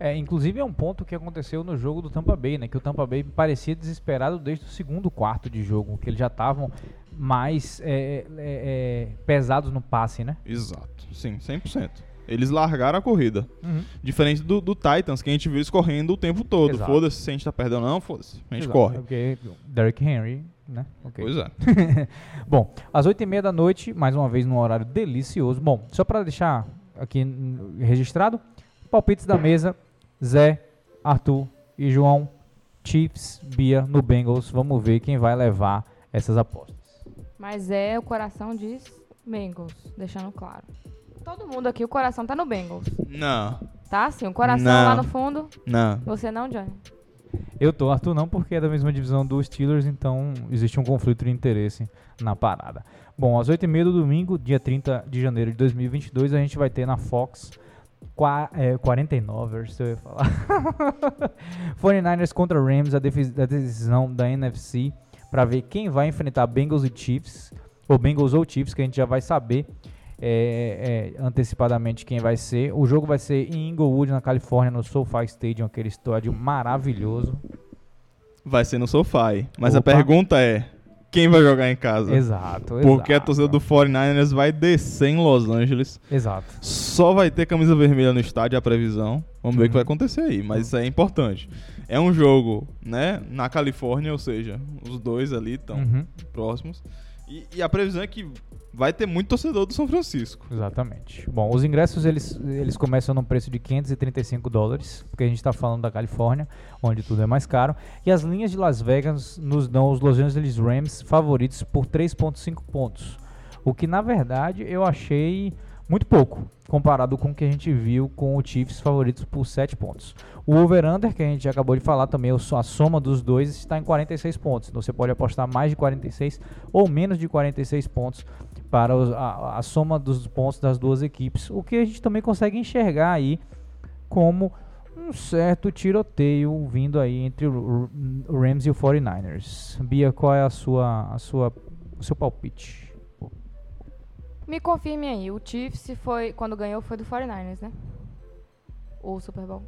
É, inclusive é um ponto que aconteceu no jogo do Tampa Bay, né? Que o Tampa Bay parecia desesperado desde o segundo quarto de jogo, que eles já estavam mais é, é, é, pesados no passe, né? Exato. Sim, 100%. Eles largaram a corrida. Uhum. Diferente do, do Titans, que a gente viu eles correndo o tempo todo. Foda-se se a gente tá perdendo ou não, foda-se. A gente Exato, corre. Porque Derrick Henry, né? Ok. Pois é. Bom, às 8h30 da noite, mais uma vez num horário delicioso. Bom, só pra deixar aqui registrado, palpites da mesa, Zé, Arthur e João, Chiefs, Bia no Bengals. Vamos ver quem vai levar essas apostas. Mas é, o coração diz Bengals, deixando claro. Todo mundo aqui, o coração tá no Bengals. Não, Tá assim, o coração Não. lá no fundo. não. Você não, Johnny. Eu tô, Arthur não, porque é da mesma divisão dos Steelers, então existe um conflito de interesse na parada. Bom, às 8h30 do domingo, dia 30 de janeiro de 2022, a gente vai ter na Fox qua, é, 49ers, se eu ia falar. 49ers contra Rams, a, a decisão da NFC, para ver quem vai enfrentar Bengals e Chiefs, ou Bengals ou Chiefs, que a gente já vai saber é, é, antecipadamente quem vai ser. O jogo vai ser em Inglewood, na Califórnia, no SoFi Stadium, aquele estádio maravilhoso. Vai ser no SoFi. Mas Opa. a pergunta é: quem vai jogar em casa? Exato, Porque a exato. torcida do 49ers vai descer em Los Angeles. Exato. Só vai ter camisa vermelha no estádio, a previsão. Vamos ver o que Uhum. vai acontecer aí, mas isso é importante. É um jogo, né, na Califórnia, ou seja, os dois ali estão Uhum, próximos. E, e a previsão é que vai ter muito torcedor do São Francisco. exatamente. Bom, os ingressos eles, eles começam num preço de 535 dólares, porque a gente está falando da Califórnia, onde tudo é mais caro. E as linhas de Las Vegas nos dão os Los Angeles Rams favoritos por 3,5 pontos. O que na verdade eu achei muito pouco, comparado com o que a gente viu com o Chiefs favoritos por 7 pontos. O over-under, que a gente acabou de falar também, a soma dos dois está em 46 pontos. Então você pode apostar mais de 46 ou menos de 46 pontos para a, a soma dos pontos das duas equipes. O que a gente também consegue enxergar aí como um certo tiroteio vindo aí entre o Rams e o 49ers. Bia, qual é a sua, a sua, o seu palpite? Me confirme aí, o Chiefs foi, quando ganhou foi do 49ers, né? O Super Bowl.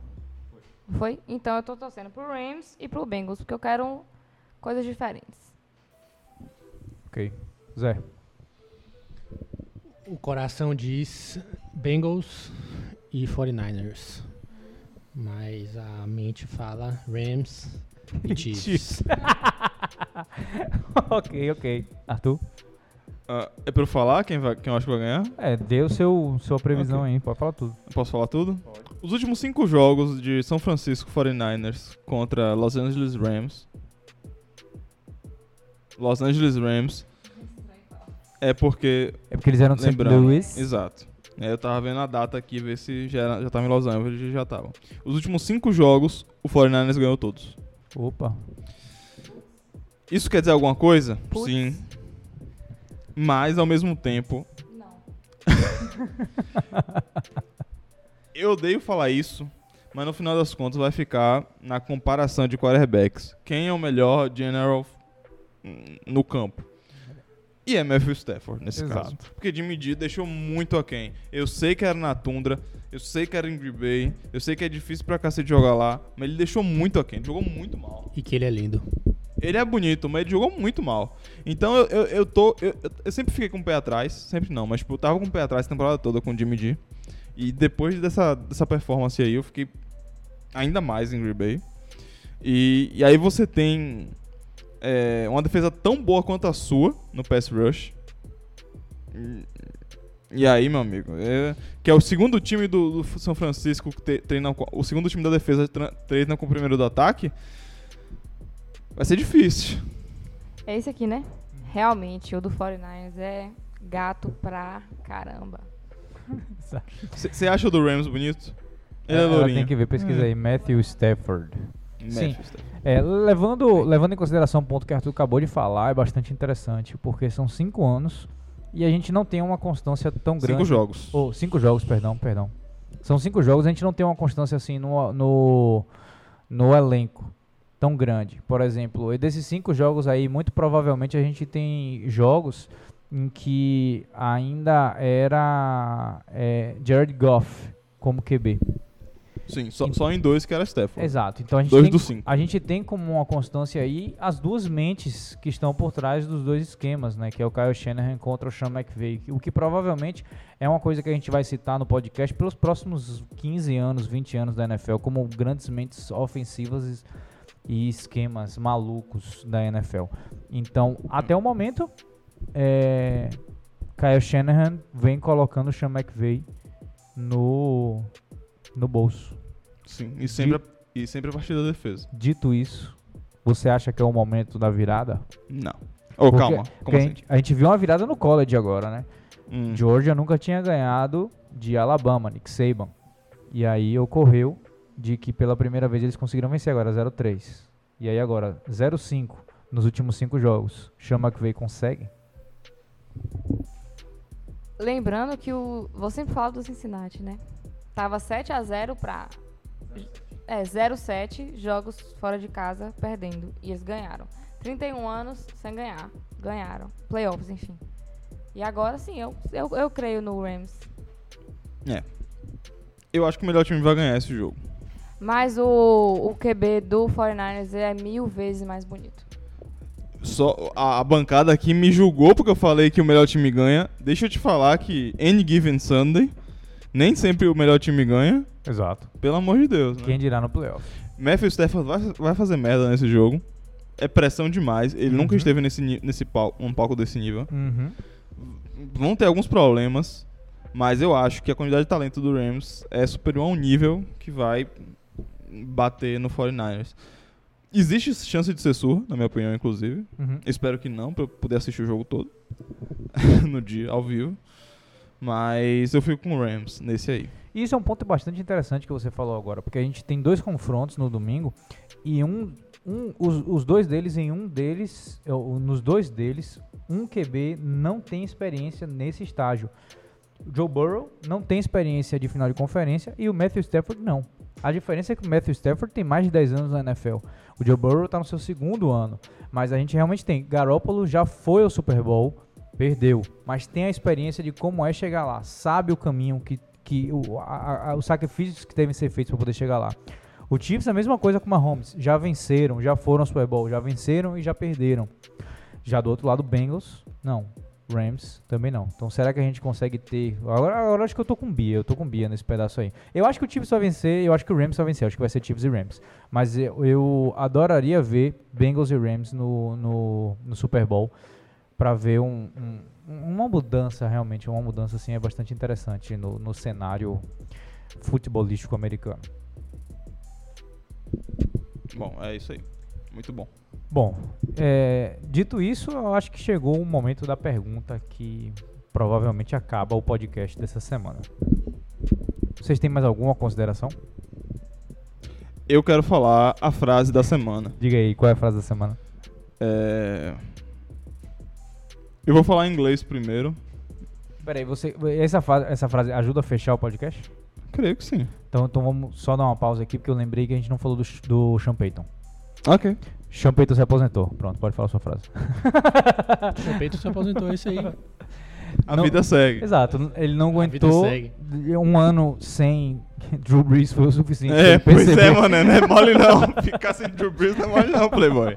Foi? Então eu tô torcendo pro Rams e pro Bengals, porque eu quero coisas diferentes. Ok. Zé. O coração diz Bengals e 49ers. Mas a mente fala Rams e Chiefs. ok, ok. Arthur? Ah, é pra eu falar quem, vai, quem eu acho que vai ganhar? É, dê o seu, sua previsão aí, pode falar tudo. Posso falar tudo? Os últimos cinco jogos de São Francisco 49ers contra Los Angeles Rams. Los Angeles Rams. É porque. É porque eles eram de St. Lembrando. Louis. Exato. É, Eu tava vendo a data aqui, ver se já, era- já tava em Los Angeles e já tava. Os últimos cinco jogos, o 49ers ganhou todos. Opa. Isso quer dizer alguma coisa? Putz. Sim. Mas ao mesmo tempo. Não. Eu odeio falar isso, mas no final das contas vai ficar na comparação de quarterbacks. Quem é o melhor general hum, no campo? E é Matthew Stafford nesse Exato. caso. Porque Jimmy G deixou muito aquém. Eu sei que era na tundra, eu sei que era em Green Bay, eu sei que é difícil pra cacete jogar lá, mas ele deixou muito aquém, ele jogou muito mal. E que ele é lindo. Ele é bonito, mas ele jogou muito mal. Então eu, eu, eu tô. Eu, eu- eu sempre fiquei com o pé atrás. Sempre não, mas tipo, eu tava com o pé atrás a temporada toda com o Jimmy G. E depois dessa, dessa performance aí, eu fiquei ainda mais em Green Bay. E, e aí você tem é, uma defesa tão boa quanto a sua no pass rush. E, e aí, meu amigo, é- que é o segundo time do, do São Francisco que te- treina com, o segundo time da defesa tre- treina com o primeiro do ataque. Vai ser difícil. É esse aqui, né? Realmente, o do 49ers é gato pra caramba. Você acha o do Rams bonito? Ele é lourinho. tem que ver, pesquisa aí. Matthew Stafford. Sim. É, levando, levando em consideração o ponto que o Arthur acabou de falar, é bastante interessante, porque são cinco anos e a gente não tem uma constância tão grande. Cinco jogos. Ou cinco jogos, perdão, perdão. São cinco jogos, a gente não tem uma constância assim no, no, no elenco tão grande. Por exemplo, e desses cinco jogos aí, muito provavelmente a gente tem jogos em que ainda era é, Jared Goff como QB. Sim, só, só em dois que era Stafford. Exato. Então a gente, Dois tem, dos cinco. a gente tem como uma constância aí as duas mentes que estão por trás dos dois esquemas, né? Que é o Kyle Shanahan contra o Sean McVay. O que provavelmente é uma coisa que a gente vai citar no podcast pelos próximos 15 anos, 20 anos da NFL, como grandes mentes ofensivas e esquemas malucos da NFL. Então, até o momento, é, Kyle Shanahan vem colocando o Sean McVay no, no bolso. Sim, e sempre, a, e sempre a partir da defesa. Dito isso, você acha que é o momento da virada? Não. Ô, Porque- calma. Como a, assim? gente, a gente viu uma virada no college agora, né? Hum. Georgia nunca tinha ganhado de Alabama, Nick Saban. E aí ocorreu de que pela primeira vez eles conseguiram vencer agora 0-3. E aí agora 0-5 nos últimos cinco jogos. Chama McVay consegue? Lembrando que o. Vou sempre falar do Cincinnati, né? Tava 7 a 0 pra. É, 0-7 jogos fora de casa perdendo. E eles ganharam. 31 anos sem ganhar. Ganharam. Playoffs, enfim. E agora sim, eu, eu, eu creio no Rams. Eu acho que o melhor time vai ganhar esse jogo. Mas o, o QB do 49ers é mil vezes mais bonito. Só a, a bancada aqui me julgou porque eu falei que o melhor time ganha. Deixa eu te falar que any given Sunday, nem sempre o melhor time ganha. Exato. Pelo amor de Deus, né? Quem dirá no playoff? Matthew Stafford vai, vai fazer merda nesse jogo. É pressão demais. Ele nunca Uhum. esteve nesse, nesse pal um palco desse nível. Uhum. Vão ter alguns problemas, mas eu acho que a quantidade de talento do Rams é superior a um nível que vai bater no 49ers. Existe chance de ser surra, na minha opinião, inclusive. Uhum. Espero que não, pra eu poder assistir o jogo todo no dia, ao vivo. Mas eu fico com o Rams nesse aí. Isso é um ponto bastante interessante que você falou agora, porque a gente tem dois confrontos no domingo e um, um os, os dois deles em um deles, é, nos dois deles, um QB não tem experiência nesse estágio. Joe Burrow não tem experiência de final de conferência e o Matthew Stafford não. A diferença é que o Matthew Stafford tem mais de 10 anos na NFL. O Joe Burrow está no seu segundo ano, mas a gente realmente tem. Garoppolo já foi ao Super Bowl, perdeu, mas tem a experiência de como é chegar lá, sabe o caminho que, que o, a- a- os sacrifícios que devem ser feitos para poder chegar lá. O Chiefs é a mesma coisa com o Mahomes, já venceram, já foram ao Super Bowl, já venceram e já perderam. Já do outro lado, Bengals, não. Rams também não. Então será que a gente consegue ter. Agora, agora acho que eu tô com Bia, eu tô com Bia nesse pedaço aí. Eu acho que o Chiefs vai vencer, eu acho que o Rams vai vencer, eu acho que vai ser Chiefs e Rams. Mas eu, eu adoraria ver Bengals e Rams no, no, no Super Bowl para ver um, um- uma mudança realmente, uma mudança assim é bastante interessante no, no cenário futebolístico americano. Bom, é isso aí. Muito bom. Bom, é, dito isso, eu acho que chegou o momento da pergunta que provavelmente acaba o podcast dessa semana. Vocês têm mais alguma consideração? Eu quero falar a frase da semana. Diga aí, qual é a frase da semana? É... Eu vou falar em inglês primeiro. Peraí, você, essa, fa- essa frase ajuda a fechar o podcast? Creio que sim. Então, então vamos só dar uma pausa aqui, porque eu lembrei que a gente não falou do, do Sean Payton. Ok. Sean Payton se aposentou. Pronto, pode falar sua frase. O Peito se aposentou, é isso aí. A Não- vida segue. Exato, ele não A vida aguentou. segue. Um ano sem Drew Brees foi o suficiente. É, pois é, mano, não é mole não. Ficar sem Drew Brees não é mole não, Playboy.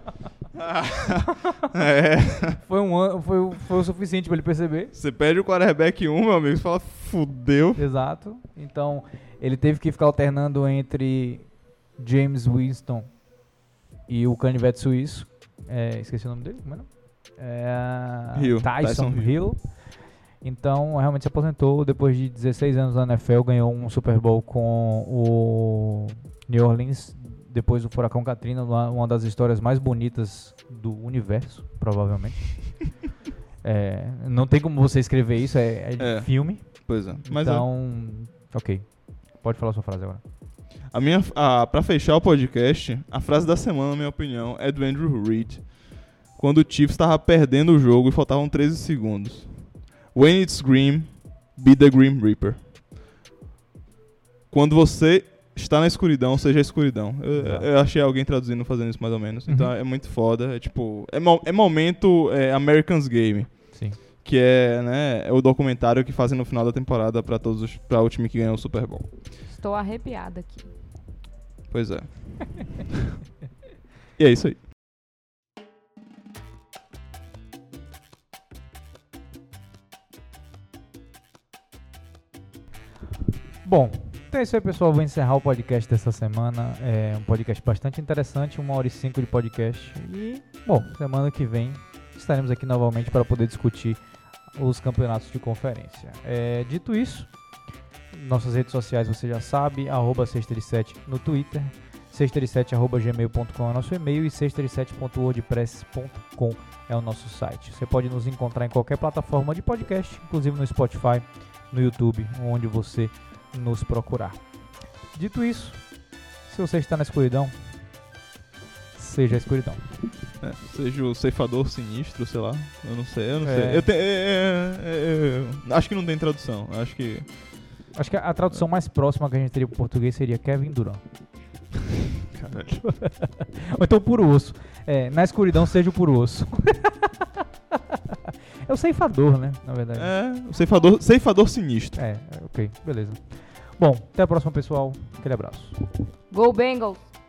é. Foi um ano, foi, o- foi o suficiente pra ele perceber. Você perde o quarterback 1, meu amigo, você fala, fudeu. Exato. Então, ele teve que ficar alternando entre James Winston e o canivete suíço. É, esqueci o nome dele, como é? É, Hill, Tyson, Tyson Hill. Hill. Então, realmente se aposentou depois de 16 anos na NFL, ganhou um Super Bowl com o New Orleans, depois do Furacão Katrina, uma das histórias mais bonitas do universo, provavelmente. É, não tem como você escrever isso, é, é de É. filme. Pois é. Mas é. então, ok. Pode falar sua frase agora. A minha, a, pra fechar o podcast, a frase da semana, na minha opinião, é do Andrew Reid. Quando o Chiefs estava perdendo o jogo e faltavam 13 segundos. When it's grim, be the Grim Reaper. Quando você está na escuridão, seja a escuridão. Eu, Exato. eu achei alguém traduzindo fazendo isso mais ou menos. Então Uhum. é muito foda. É tipo. É, mo- é momento é, Americans Game. Sim. Que é, né, é o documentário que fazem no final da temporada pra todos os, pra o time que ganhou o Super Bowl. Estou arrepiada aqui. Pois é. e é isso aí. Bom, então é isso aí, pessoal. Vou encerrar o podcast dessa semana. É um podcast bastante interessante, uma hora e cinco de podcast. E, bom, semana que vem estaremos aqui novamente para poder discutir os campeonatos de conferência. É, dito isso, nossas redes sociais você já sabe, arroba 637 no Twitter, 637 arroba gmail.com é o nosso e-mail e 637.wordpress.com é o nosso site. Você pode nos encontrar em qualquer plataforma de podcast, inclusive no Spotify, no YouTube, onde você nos procurar. Dito isso, se você está na escuridão, seja a escuridão. É, seja o ceifador sinistro, sei lá. Eu não sei, eu não É. sei. Eu te- é, é, é, é, acho que não tem tradução. Acho que. Acho que a tradução mais próxima que a gente teria para português seria Kevin Durant. Caralho. Ou então puro osso. É, na escuridão seja o puro osso. é o ceifador, né? Na verdade. É, o ceifador, ceifador sinistro. É, é, ok, beleza. Bom, até a próxima, pessoal. Aquele abraço. Go Bengals!